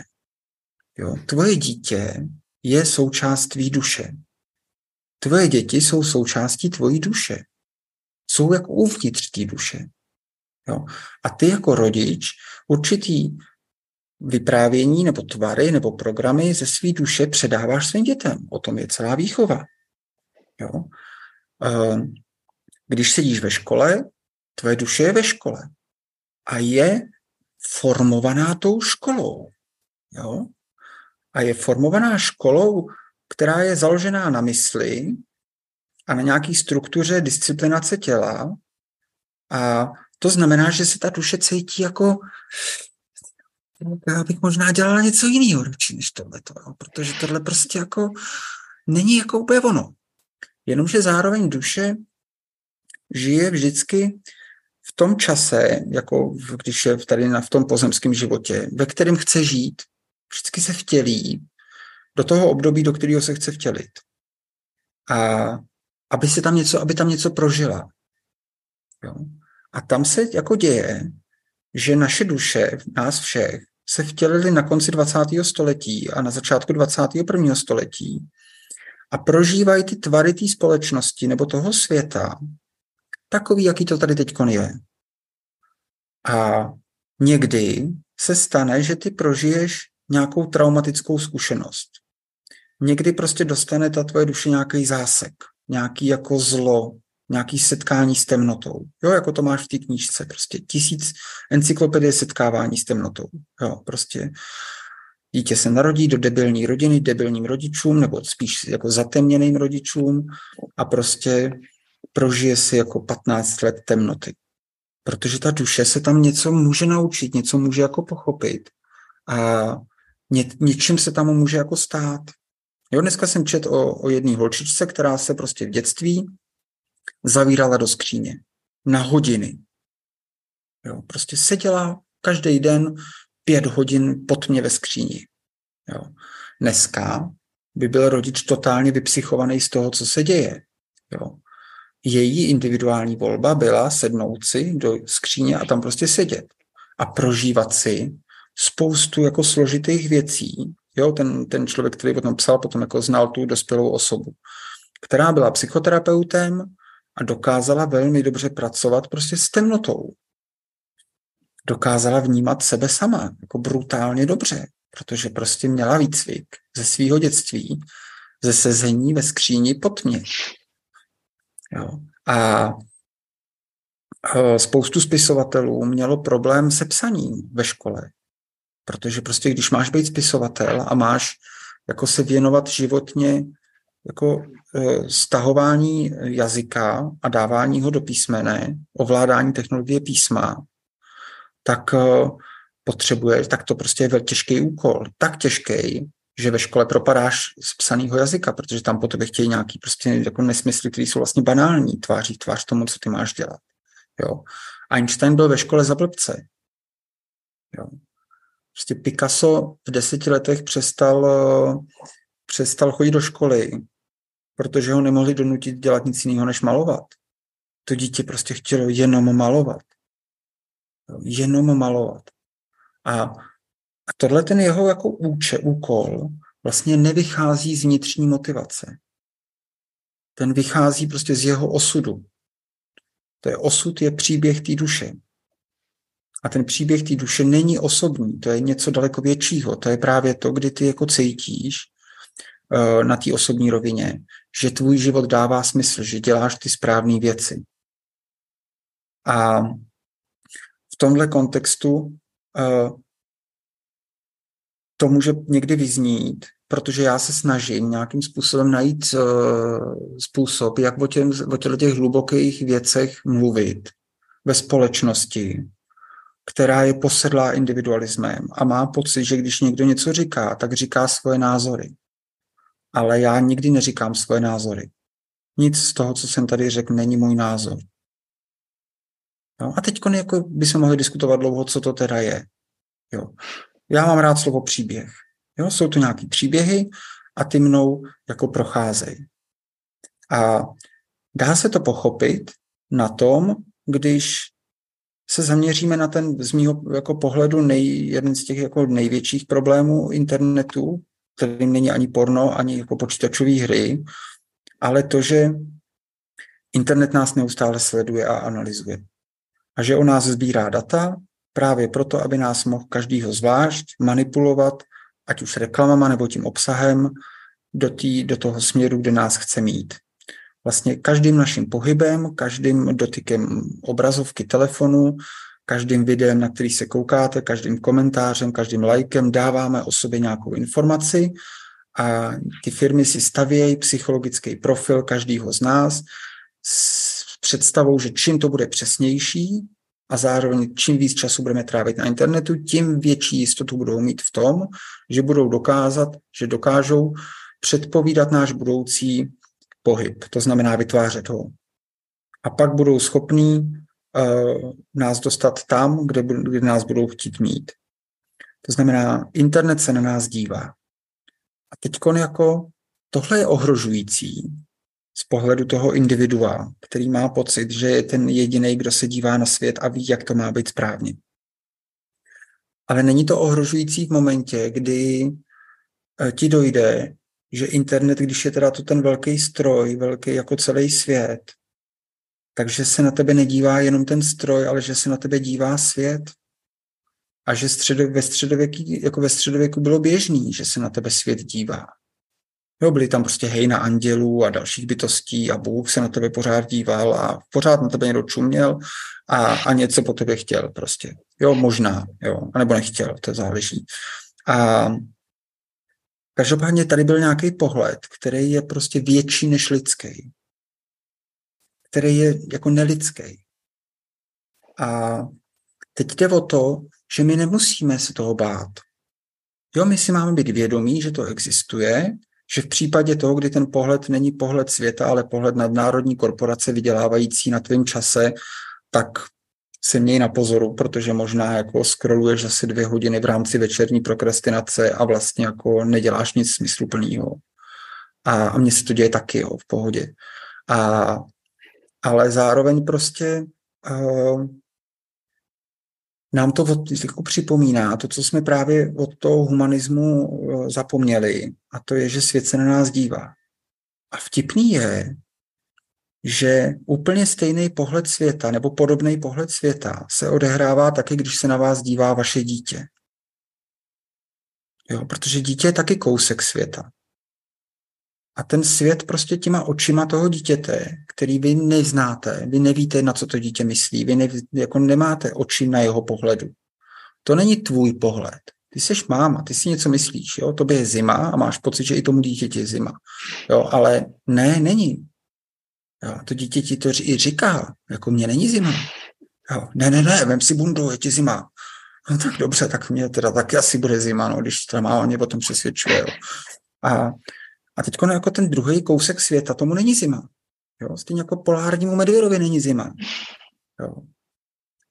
Jo? Tvoje dítě je součást tvý duše. Tvoje děti jsou součástí tvojí duše. Jsou jako uvnitř té duše. Jo? A ty jako rodič určitý vyprávění nebo tvary nebo programy ze své duše předáváš svým dětem. O tom je celá výchova. Jo? Ehm, když sedíš ve škole, tvoje duše je ve škole a je formovaná tou školou. Jo? A je formovaná školou, která je založená na mysli a na nějaký struktuře disciplinace těla. A to znamená, že se ta duše cítí jako já bych možná dělala něco jiného než tohle, protože tohle prostě jako není jako úplně ono. Jenomže zároveň duše žije vždycky v tom čase, jako když je tady na, v tom pozemském životě, ve kterém chce žít, vždycky se vtělí do toho období, do kterého se chce vtělit. A aby se tam něco, aby tam něco prožila. Jo? A tam se jako děje, že naše duše, nás všech, se vtělili na konci 20. století a na začátku 21. století a prožívají ty tvary té společnosti nebo toho světa takový, jaký to tady teď je. A někdy se stane, že ty prožiješ nějakou traumatickou zkušenost. Někdy prostě dostane ta tvoje duše nějaký zásek, nějaký jako zlo, nějaký setkání s temnotou. Jo, jako to máš v té knížce, prostě tisíc encyklopedie setkávání s temnotou. Jo, prostě dítě se narodí do debilní rodiny, debilním rodičům, nebo spíš jako zatemněným rodičům a prostě prožije si jako 15 let temnoty. Protože ta duše se tam něco může naučit, něco může jako pochopit a ně, něčím se tam může jako stát. Jo, dneska jsem čet o, o jedné holčičce, která se prostě v dětství zavírala do skříně na hodiny. Jo, prostě seděla každý den pět hodin pod mě ve skříni. Jo. Dneska by byl rodič totálně vypsychovaný z toho, co se děje. Jo její individuální volba byla sednout si do skříně a tam prostě sedět a prožívat si spoustu jako složitých věcí. Jo, ten, ten člověk, který potom psal, potom jako znal tu dospělou osobu, která byla psychoterapeutem a dokázala velmi dobře pracovat prostě s temnotou. Dokázala vnímat sebe sama jako brutálně dobře, protože prostě měla výcvik ze svého dětství, ze sezení ve skříni pod mě. Jo. A e, spoustu spisovatelů mělo problém se psaním ve škole. Protože prostě když máš být spisovatel a máš jako se věnovat životně jako stahování jazyka a dávání ho do písmene, ovládání technologie písma, tak e, potřebuje, tak to prostě je těžký úkol. Tak těžký, že ve škole propadáš z psaného jazyka, protože tam po tebe chtějí nějaký prostě jako nesmysly, které jsou vlastně banální, tváří tvář tomu, co ty máš dělat. Jo. Einstein byl ve škole za blbce. Jo. Prostě Picasso v deseti letech přestal, přestal chodit do školy, protože ho nemohli donutit dělat nic jiného, než malovat. To dítě prostě chtělo jenom malovat. Jenom malovat. A a tohle ten jeho jako úče, úkol vlastně nevychází z vnitřní motivace. Ten vychází prostě z jeho osudu. To je osud, je příběh té duše. A ten příběh té duše není osobní, to je něco daleko většího. To je právě to, kdy ty jako cítíš na té osobní rovině, že tvůj život dává smysl, že děláš ty správné věci. A v tomhle kontextu to může někdy vyznít, protože já se snažím nějakým způsobem najít způsob, jak o, těm, o těch hlubokých věcech mluvit ve společnosti, která je posedlá individualismem a má pocit, že když někdo něco říká, tak říká svoje názory. Ale já nikdy neříkám svoje názory. Nic z toho, co jsem tady řekl, není můj názor. Jo? A teď jako by se mohli diskutovat dlouho, co to teda je. Jo? Já mám rád slovo příběh. Jo? Jsou to nějaké příběhy a ty mnou jako procházejí. A dá se to pochopit na tom, když se zaměříme na ten z mého jako pohledu nej, jeden z těch jako největších problémů internetu, kterým není ani porno, ani jako počítačové hry, ale to, že internet nás neustále sleduje a analyzuje. A že o nás sbírá data právě proto, aby nás mohl každýho zvlášť manipulovat, ať už reklamama nebo tím obsahem, do, tý, do toho směru, kde nás chce mít. Vlastně každým naším pohybem, každým dotykem obrazovky telefonu, každým videem, na který se koukáte, každým komentářem, každým lajkem dáváme o sobě nějakou informaci a ty firmy si stavějí psychologický profil každého z nás s představou, že čím to bude přesnější a zároveň čím víc času budeme trávit na internetu, tím větší jistotu budou mít v tom, že budou dokázat, že dokážou předpovídat náš budoucí pohyb, to znamená vytvářet ho. A pak budou schopní nás dostat tam, kde, kde nás budou chtít mít. To znamená, internet se na nás dívá. A teď jako tohle je ohrožující z pohledu toho individua, který má pocit, že je ten jediný, kdo se dívá na svět a ví, jak to má být správně. Ale není to ohrožující v momentě, kdy eh, ti dojde, že internet, když je teda to ten velký stroj, velký jako celý svět, takže se na tebe nedívá jenom ten stroj, ale že se na tebe dívá svět. A že středo, ve, středověku, jako ve středověku bylo běžný, že se na tebe svět dívá. Jo, byly tam prostě hejna andělů a dalších bytostí a Bůh se na tebe pořád díval a pořád na tebe někdo čuměl a, a něco po tebe chtěl prostě. Jo, možná, jo, anebo nechtěl, to záleží. A Každopádně tady byl nějaký pohled, který je prostě větší než lidský. Který je jako nelidský. A teď jde o to, že my nemusíme se toho bát. Jo, my si máme být vědomí, že to existuje, že v případě toho, kdy ten pohled není pohled světa, ale pohled nadnárodní korporace vydělávající na tvém čase, tak se měj na pozoru, protože možná jako scrolluješ asi dvě hodiny v rámci večerní prokrastinace a vlastně jako neděláš nic smysluplného. A, a mně se to děje taky, jo, v pohodě. A, ale zároveň prostě uh, nám to od, jako připomíná to, co jsme právě od toho humanismu uh, zapomněli, a to je, že svět se na nás dívá. A vtipný je, že úplně stejný pohled světa nebo podobný pohled světa se odehrává taky, když se na vás dívá vaše dítě. Jo, protože dítě je taky kousek světa. A ten svět prostě těma očima toho dítěte, který vy neznáte, vy nevíte, na co to dítě myslí, vy ne, jako nemáte oči na jeho pohledu. To není tvůj pohled. Ty jsi máma, ty si něco myslíš, jo? tobě je zima a máš pocit, že i tomu dítěti je zima. Jo? Ale ne, není. Jo, to dítě ti to i říká, jako mě není zima. Jo, ne, ne, ne, vem si bundu, je ti zima. No tak dobře, tak mě teda taky asi bude zima, no, když to má mě potom přesvědčuje. Jo. A, a teď no, jako ten druhý kousek světa, tomu není zima. Jo, stejně jako polárnímu medvědovi není zima. Jo.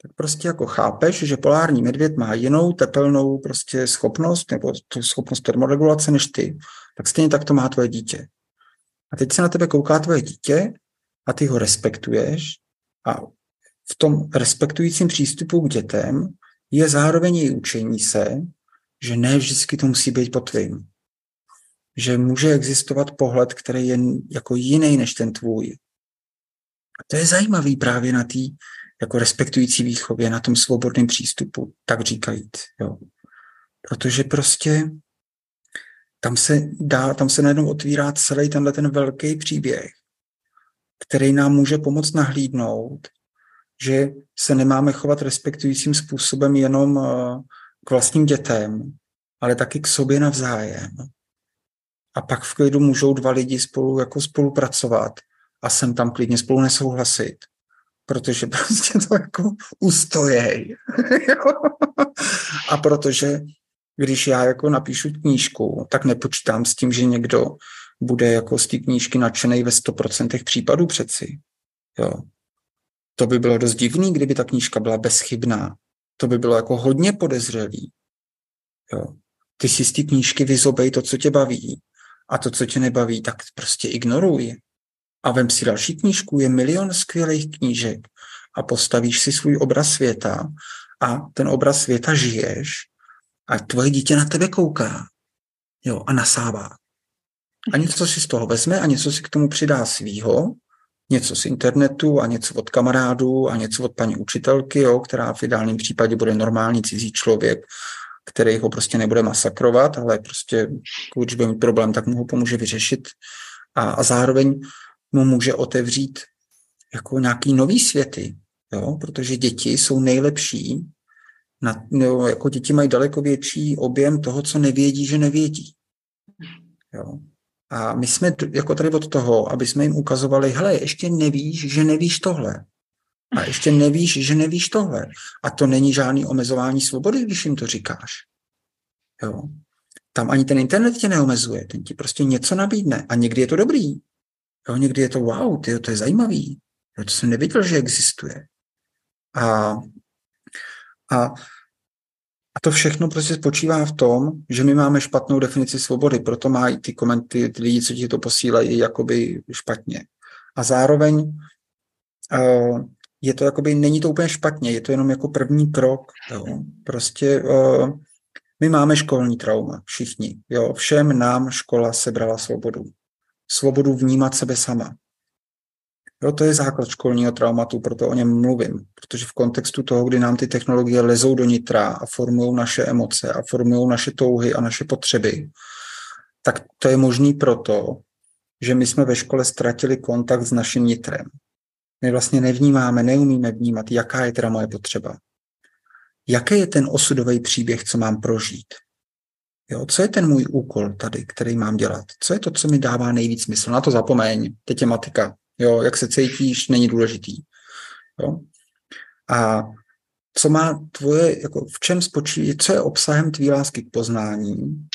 Tak prostě jako chápeš, že polární medvěd má jinou tepelnou prostě schopnost nebo tu schopnost termoregulace než ty, tak stejně tak to má tvoje dítě. A teď se na tebe kouká tvoje dítě a ty ho respektuješ a v tom respektujícím přístupu k dětem je zároveň i učení se, že ne vždycky to musí být po tvým. Že může existovat pohled, který je jako jiný než ten tvůj. A to je zajímavý právě na té jako respektující výchově, na tom svobodném přístupu, tak říkajíc. Jo. Protože prostě tam se dá, tam se najednou otvírá celý tenhle ten velký příběh, který nám může pomoct nahlídnout, že se nemáme chovat respektujícím způsobem jenom uh, k vlastním dětem, ale taky k sobě navzájem. A pak v klidu můžou dva lidi spolu jako spolupracovat a sem tam klidně spolu nesouhlasit, protože prostě to jako ustojej. a protože když já jako napíšu knížku, tak nepočítám s tím, že někdo bude jako z té knížky nadšený ve 100% případů přeci. Jo. To by bylo dost divný, kdyby ta knížka byla bezchybná. To by bylo jako hodně podezřelý. Jo. Ty si z té knížky vyzobej to, co tě baví a to, co tě nebaví, tak prostě ignoruj. A vem si další knížku, je milion skvělých knížek a postavíš si svůj obraz světa a ten obraz světa žiješ a tvoje dítě na tebe kouká jo, a nasává. A něco si z toho vezme a něco si k tomu přidá svýho, něco z internetu a něco od kamarádů a něco od paní učitelky, jo, která v ideálním případě bude normální cizí člověk, který ho prostě nebude masakrovat, ale prostě když bude mít problém, tak mu ho pomůže vyřešit a, a zároveň mu může otevřít jako nějaký nový světy, jo? protože děti jsou nejlepší, na, no, jako děti mají daleko větší objem toho, co nevědí, že nevědí. Jo? A my jsme jako tady od toho, aby jsme jim ukazovali, hele, ještě nevíš, že nevíš tohle. A ještě nevíš, že nevíš tohle. A to není žádný omezování svobody, když jim to říkáš. Jo. Tam ani ten internet tě neomezuje, ten ti prostě něco nabídne. A někdy je to dobrý. Jo, někdy je to wow, tyjo, to je zajímavý. Jo, to jsem nevěděl, že existuje. A, a, a to všechno prostě spočívá v tom, že my máme špatnou definici svobody, proto mají ty komenty, ty lidi, co ti to posílají, jakoby špatně. A zároveň uh, je to jakoby, není to úplně špatně, je to jenom jako první krok. Jo. Prostě uh, my máme školní trauma, všichni. Jo. Všem nám škola sebrala svobodu. Svobodu vnímat sebe sama. Jo, to je základ školního traumatu, proto o něm mluvím. Protože v kontextu toho, kdy nám ty technologie lezou do nitra a formují naše emoce a formují naše touhy a naše potřeby, tak to je možný proto, že my jsme ve škole ztratili kontakt s naším nitrem. My vlastně nevnímáme, neumíme vnímat, jaká je teda moje potřeba. Jaký je ten osudový příběh, co mám prožít? Jo, co je ten můj úkol tady, který mám dělat? Co je to, co mi dává nejvíc smysl? Na to zapomeň, teď je matika. Jo, jak se cítíš, není důležitý. Jo? A co má tvoje, jako v čem spočívá, co je obsahem tvý lásky k poznání,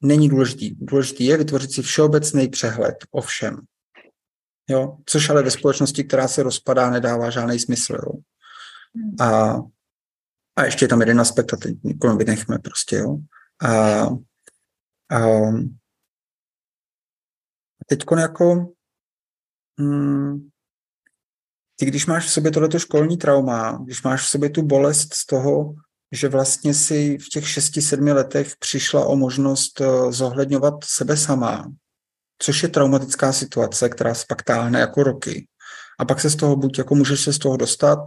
není důležitý. Důležitý je vytvořit si všeobecný přehled o všem. Jo? Což ale ve společnosti, která se rozpadá, nedává žádný smysl. Jo? A, a ještě je tam jeden aspekt, a teď nikomu vynechme prostě. Jo? A, a teď jako hmm, ty, když máš v sobě tohleto školní trauma, když máš v sobě tu bolest z toho, že vlastně si v těch šesti, sedmi letech přišla o možnost eh, zohledňovat sebe sama, což je traumatická situace, která se pak táhne jako roky. A pak se z toho buď jako můžeš se z toho dostat,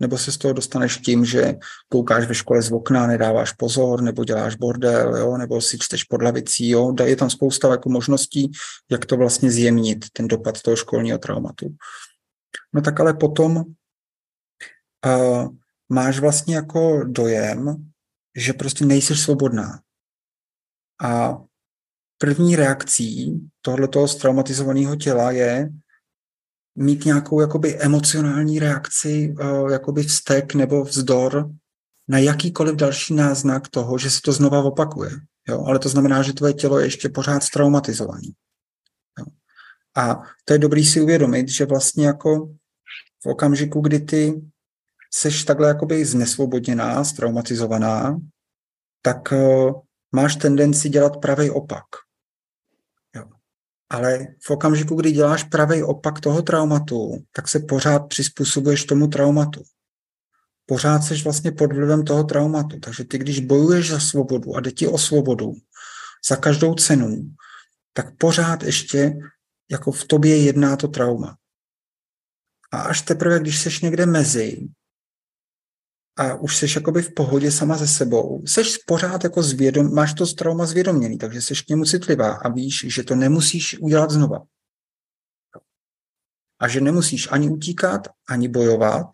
nebo se z toho dostaneš tím, že koukáš ve škole z okna, nedáváš pozor, nebo děláš bordel, jo, nebo si čteš pod lavicí, jo. Je tam spousta jako možností, jak to vlastně zjemnit, ten dopad toho školního traumatu. No tak ale potom uh, máš vlastně jako dojem, že prostě nejsi svobodná. A první reakcí tohoto traumatizovaného těla je mít nějakou jakoby emocionální reakci, uh, jakoby vztek nebo vzdor na jakýkoliv další náznak toho, že se to znova opakuje. Jo? Ale to znamená, že tvoje tělo je ještě pořád traumatizované. A to je dobrý si uvědomit, že vlastně jako v okamžiku, kdy ty seš takhle jakoby znesvobodněná, straumatizovaná, tak uh, máš tendenci dělat pravý opak. Ale v okamžiku, kdy děláš pravý opak toho traumatu, tak se pořád přizpůsobuješ tomu traumatu. Pořád seš vlastně pod vlivem toho traumatu. Takže ty, když bojuješ za svobodu a jde ti o svobodu za každou cenu, tak pořád ještě jako v tobě jedná to trauma. A až teprve, když seš někde mezi, a už jsi jakoby v pohodě sama ze sebou. Seš pořád jako zvědom, máš to trauma zvědoměný, takže jsi k němu citlivá a víš, že to nemusíš udělat znova. A že nemusíš ani utíkat, ani bojovat,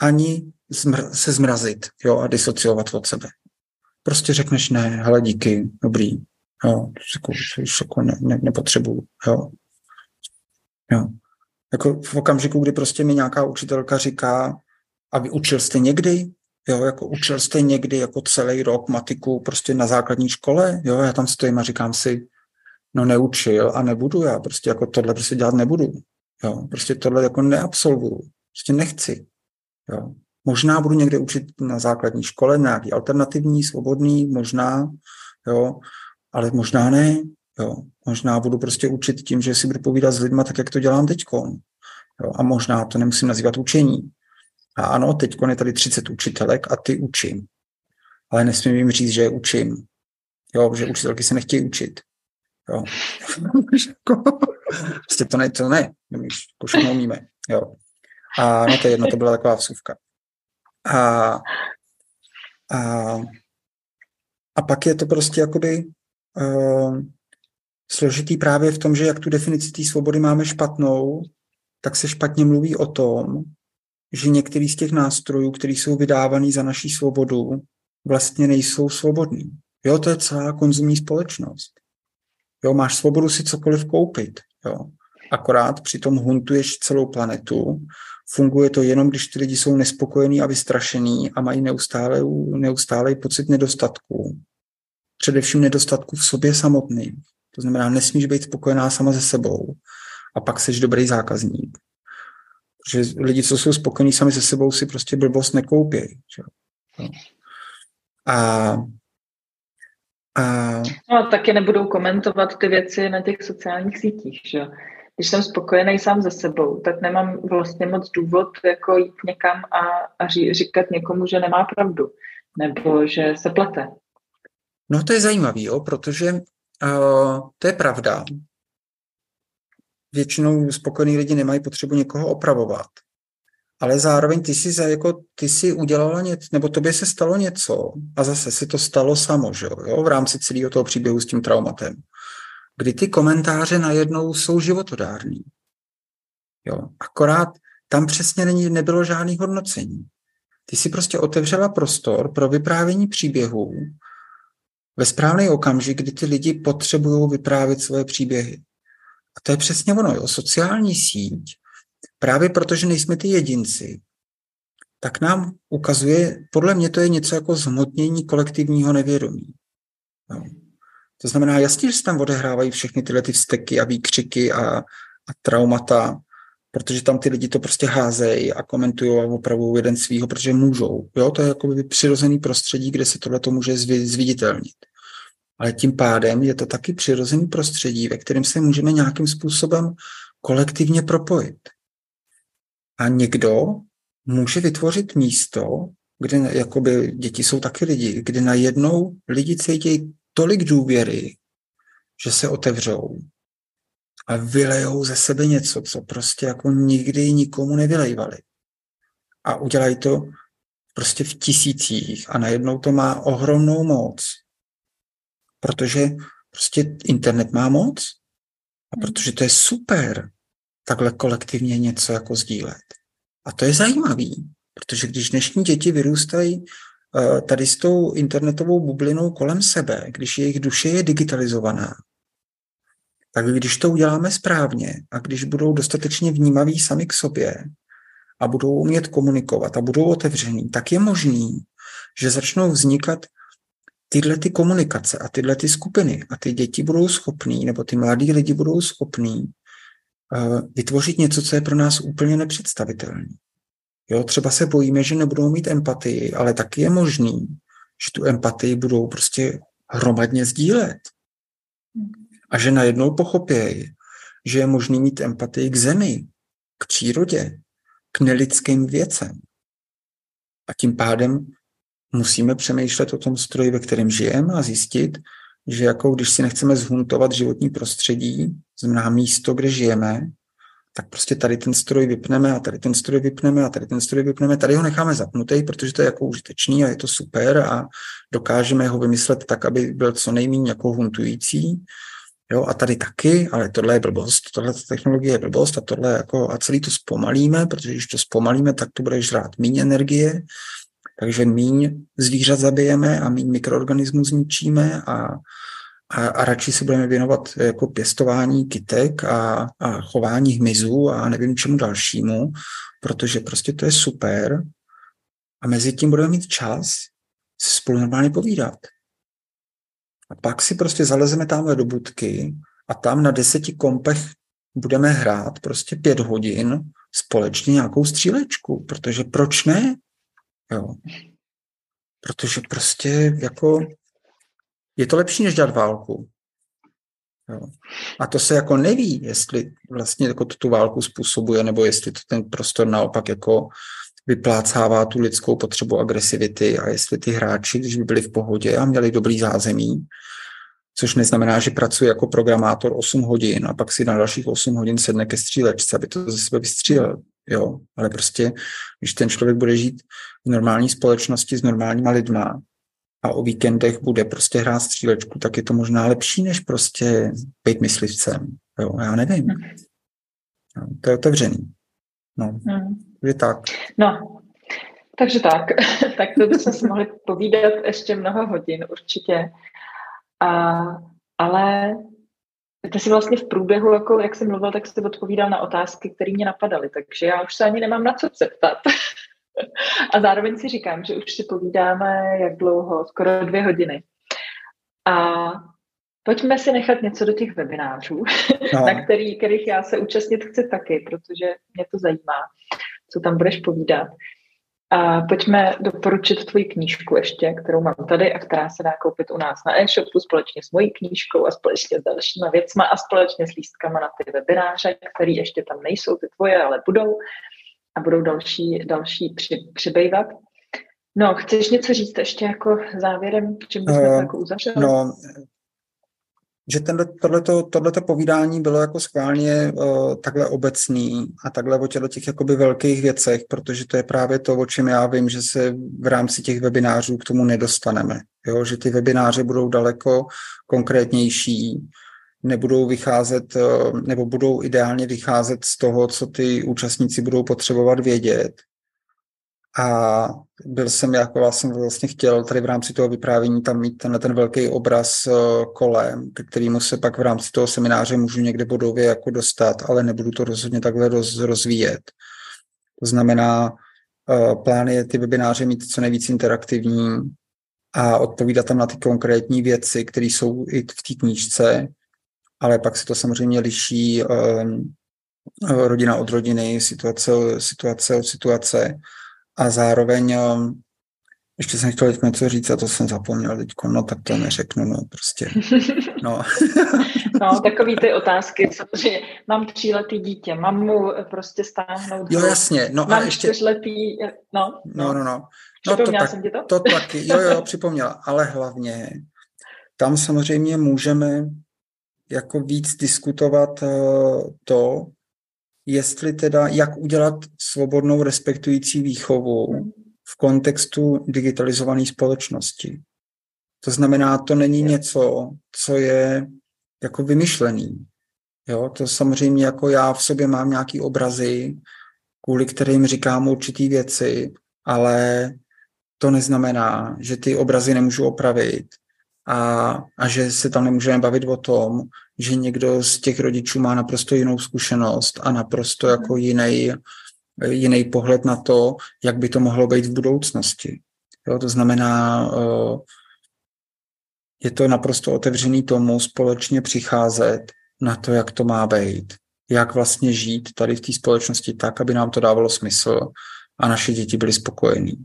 ani zmr- se zmrazit jo, a disociovat od sebe. Prostě řekneš ne, hele díky, dobrý, jo, jako, jako ne, ne, nepotřebuju, jo. jo. Jako v okamžiku, kdy prostě mi nějaká učitelka říká, a vy učil jste někdy? Jo, jako učil jste někdy jako celý rok matiku prostě na základní škole? Jo, já tam stojím a říkám si, no neučil a nebudu já, prostě jako tohle prostě dělat nebudu. Jo, prostě tohle jako neabsolvuju. Prostě nechci. Jo. Možná budu někde učit na základní škole, nějaký alternativní, svobodný, možná, jo, ale možná ne. Jo. Možná budu prostě učit tím, že si budu povídat s lidmi tak, jak to dělám teď. A možná to nemusím nazývat učení. A ano, teď je tady 30 učitelek a ty učím. Ale nesmím jim říct, že učím. Jo, že učitelky se nechtějí učit. Jo. prostě to ne, to ne. My jako všechno umíme. Jo. A no to je jedno, to byla taková vsuvka. A, a, a pak je to prostě jakoby uh, složitý právě v tom, že jak tu definici té svobody máme špatnou, tak se špatně mluví o tom, že některý z těch nástrojů, které jsou vydávaný za naší svobodu, vlastně nejsou svobodný. Jo, to je celá konzumní společnost. Jo, máš svobodu si cokoliv koupit. Jo. Akorát přitom huntuješ celou planetu. Funguje to jenom, když ty lidi jsou nespokojení a vystrašení a mají neustále, neustále pocit nedostatku. Především nedostatku v sobě samotný. To znamená, nesmíš být spokojená sama se sebou a pak seš dobrý zákazník. Protože lidi, co jsou spokojení sami se sebou, si prostě blbost nekoupějí. No. A, a... No, taky nebudou komentovat ty věci na těch sociálních sítích. Že? Když jsem spokojený sám se sebou, tak nemám vlastně moc důvod jako jít někam a, a ří, říkat někomu, že nemá pravdu nebo že se plete. No to je zajímavé, jo, protože uh, to je pravda většinou spokojení lidi nemají potřebu někoho opravovat. Ale zároveň ty si, jako, ty si udělala něco, nebo tobě se stalo něco a zase se to stalo samo, že jo, v rámci celého toho příběhu s tím traumatem, kdy ty komentáře najednou jsou životodárný. Jo, akorát tam přesně není, nebylo žádný hodnocení. Ty si prostě otevřela prostor pro vyprávění příběhů ve správný okamžik, kdy ty lidi potřebují vyprávět svoje příběhy. A to je přesně ono, jo. Sociální síť, právě protože nejsme ty jedinci, tak nám ukazuje, podle mě to je něco jako zhmotnění kolektivního nevědomí. Jo. To znamená, jasně, že se tam odehrávají všechny tyhle ty vzteky a výkřiky a, a traumata, protože tam ty lidi to prostě házejí a komentují a opravují jeden svýho, protože můžou. Jo, to je jako přirozený prostředí, kde se tohle to může zviditelnit ale tím pádem je to taky přirozený prostředí, ve kterém se můžeme nějakým způsobem kolektivně propojit. A někdo může vytvořit místo, kde jakoby děti jsou taky lidi, kde najednou lidi cítí tolik důvěry, že se otevřou a vylejou ze sebe něco, co prostě jako nikdy nikomu nevylejvali. A udělají to prostě v tisících a najednou to má ohromnou moc protože prostě internet má moc a hmm. protože to je super takhle kolektivně něco jako sdílet. A to je zajímavý, protože když dnešní děti vyrůstají eh, tady s tou internetovou bublinou kolem sebe, když jejich duše je digitalizovaná, tak když to uděláme správně a když budou dostatečně vnímaví sami k sobě a budou umět komunikovat a budou otevření, tak je možný, že začnou vznikat tyhle ty komunikace a tyhle ty skupiny a ty děti budou schopný, nebo ty mladí lidi budou schopní uh, vytvořit něco, co je pro nás úplně nepředstavitelné. Jo, třeba se bojíme, že nebudou mít empatii, ale taky je možný, že tu empatii budou prostě hromadně sdílet. A že najednou pochopějí, že je možný mít empatii k zemi, k přírodě, k nelidským věcem. A tím pádem musíme přemýšlet o tom stroji, ve kterém žijeme a zjistit, že jako když si nechceme zhuntovat životní prostředí, znamená místo, kde žijeme, tak prostě tady ten stroj vypneme a tady ten stroj vypneme a tady ten stroj vypneme. Tady ho necháme zapnutý, protože to je jako užitečný a je to super a dokážeme ho vymyslet tak, aby byl co nejméně jako huntující. Jo, a tady taky, ale tohle je blbost, tohle technologie je blbost a tohle jako, a celý to zpomalíme, protože když to zpomalíme, tak to bude žrát méně energie, takže míň zvířat zabijeme a míň mikroorganismů zničíme a, a, a radši se budeme věnovat jako pěstování kytek a, a chování hmyzů a nevím čemu dalšímu, protože prostě to je super a mezi tím budeme mít čas spolu normálně povídat. A pak si prostě zalezeme tamhle do budky a tam na deseti kompech budeme hrát prostě pět hodin společně nějakou střílečku, protože proč ne? Jo. Protože prostě jako je to lepší, než dělat válku. Jo. A to se jako neví, jestli vlastně jako tu válku způsobuje, nebo jestli to ten prostor naopak jako vyplácává tu lidskou potřebu agresivity a jestli ty hráči, když by byli v pohodě a měli dobrý zázemí, což neznamená, že pracuje jako programátor 8 hodin a pak si na dalších 8 hodin sedne ke střílečce, aby to ze sebe vystřílel. Jo, ale prostě, když ten člověk bude žít v normální společnosti s normálníma lidma a o víkendech bude prostě hrát střílečku, tak je to možná lepší, než prostě být myslivcem. Jo, já nevím. No, to je otevřený. No, hmm. je tak. No, takže tak. tak to bychom si mohli povídat ještě mnoho hodin určitě. A, ale ty jsi vlastně v průběhu, jako jak jsem mluvil, tak jsi odpovídal na otázky, které mě napadaly, takže já už se ani nemám na co zeptat. a zároveň si říkám, že už si povídáme jak dlouho, skoro dvě hodiny. A pojďme si nechat něco do těch webinářů, no. na který, kterých já se účastnit chci taky, protože mě to zajímá, co tam budeš povídat. A pojďme doporučit tvoji knížku ještě, kterou mám tady a která se dá koupit u nás na e-shopu společně s mojí knížkou a společně s dalšíma věcma a společně s lístkama na ty webináře, které ještě tam nejsou ty tvoje, ale budou a budou další, další při, přibývat. No, chceš něco říct ještě jako závěrem, čím bychom uh, to jako uzavřeli? No, že tohleto, tohleto povídání bylo jako schválně uh, takhle obecný a takhle o těchto těch jakoby velkých věcech, protože to je právě to, o čem já vím, že se v rámci těch webinářů k tomu nedostaneme. Jo? Že ty webináře budou daleko konkrétnější, nebudou vycházet, uh, nebo budou ideálně vycházet z toho, co ty účastníci budou potřebovat vědět a byl jsem jako vlastně, vlastně chtěl tady v rámci toho vyprávění tam mít tenhle ten velký obraz eh, kolem, ke kterému se pak v rámci toho semináře můžu někde bodově jako dostat, ale nebudu to rozhodně takhle roz, rozvíjet. To znamená, eh, plán je ty webináře mít co nejvíc interaktivní a odpovídat tam na ty konkrétní věci, které jsou i v té knížce, ale pak se to samozřejmě liší um, rodina od rodiny, situace, situace od situace a zároveň um, ještě jsem chtěl něco říct a to jsem zapomněl teď, no tak to neřeknu, no prostě. No, no takový ty otázky, samozřejmě mám tříletý dítě, mám mu prostě stáhnout. Jo, jasně, no mám a ještě. čtyřletý, no, no, no, no. no. no to, tak, jsem ti to? to taky, jo, jo, připomněla, ale hlavně tam samozřejmě můžeme jako víc diskutovat uh, to, jestli teda, jak udělat svobodnou respektující výchovu v kontextu digitalizované společnosti. To znamená, to není něco, co je jako vymyšlený. Jo, to samozřejmě jako já v sobě mám nějaký obrazy, kvůli kterým říkám určitý věci, ale to neznamená, že ty obrazy nemůžu opravit a, a že se tam nemůžeme bavit o tom, že někdo z těch rodičů má naprosto jinou zkušenost a naprosto jako mhm. jiný, jiný pohled na to, jak by to mohlo být v budoucnosti. Jo, to znamená, eh, je to naprosto otevřený tomu společně přicházet na to, jak to má být, jak vlastně žít tady v té společnosti tak, aby nám to dávalo smysl a naše děti byly spokojení.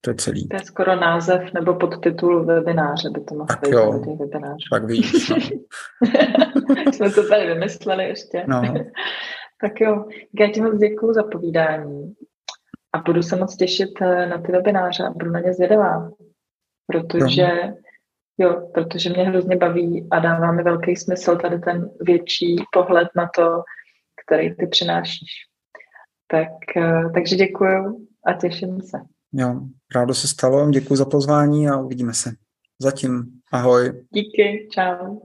To je celý. To je skoro název nebo podtitul webináře, by to mohlo tak být jo, Tak víš. No. Jsme to tady vymysleli ještě. No. tak jo, já ti moc děkuju za povídání a budu se moc těšit eh, na ty webináře a budu na ně zvědavá, protože no. jo, protože mě hrozně baví a dává mi velký smysl tady ten větší pohled na to, který ty přinášíš. Tak, eh, takže děkuju a těším se. Jo, rádo se stalo, děkuji za pozvání a uvidíme se. Zatím, ahoj. Díky, čau.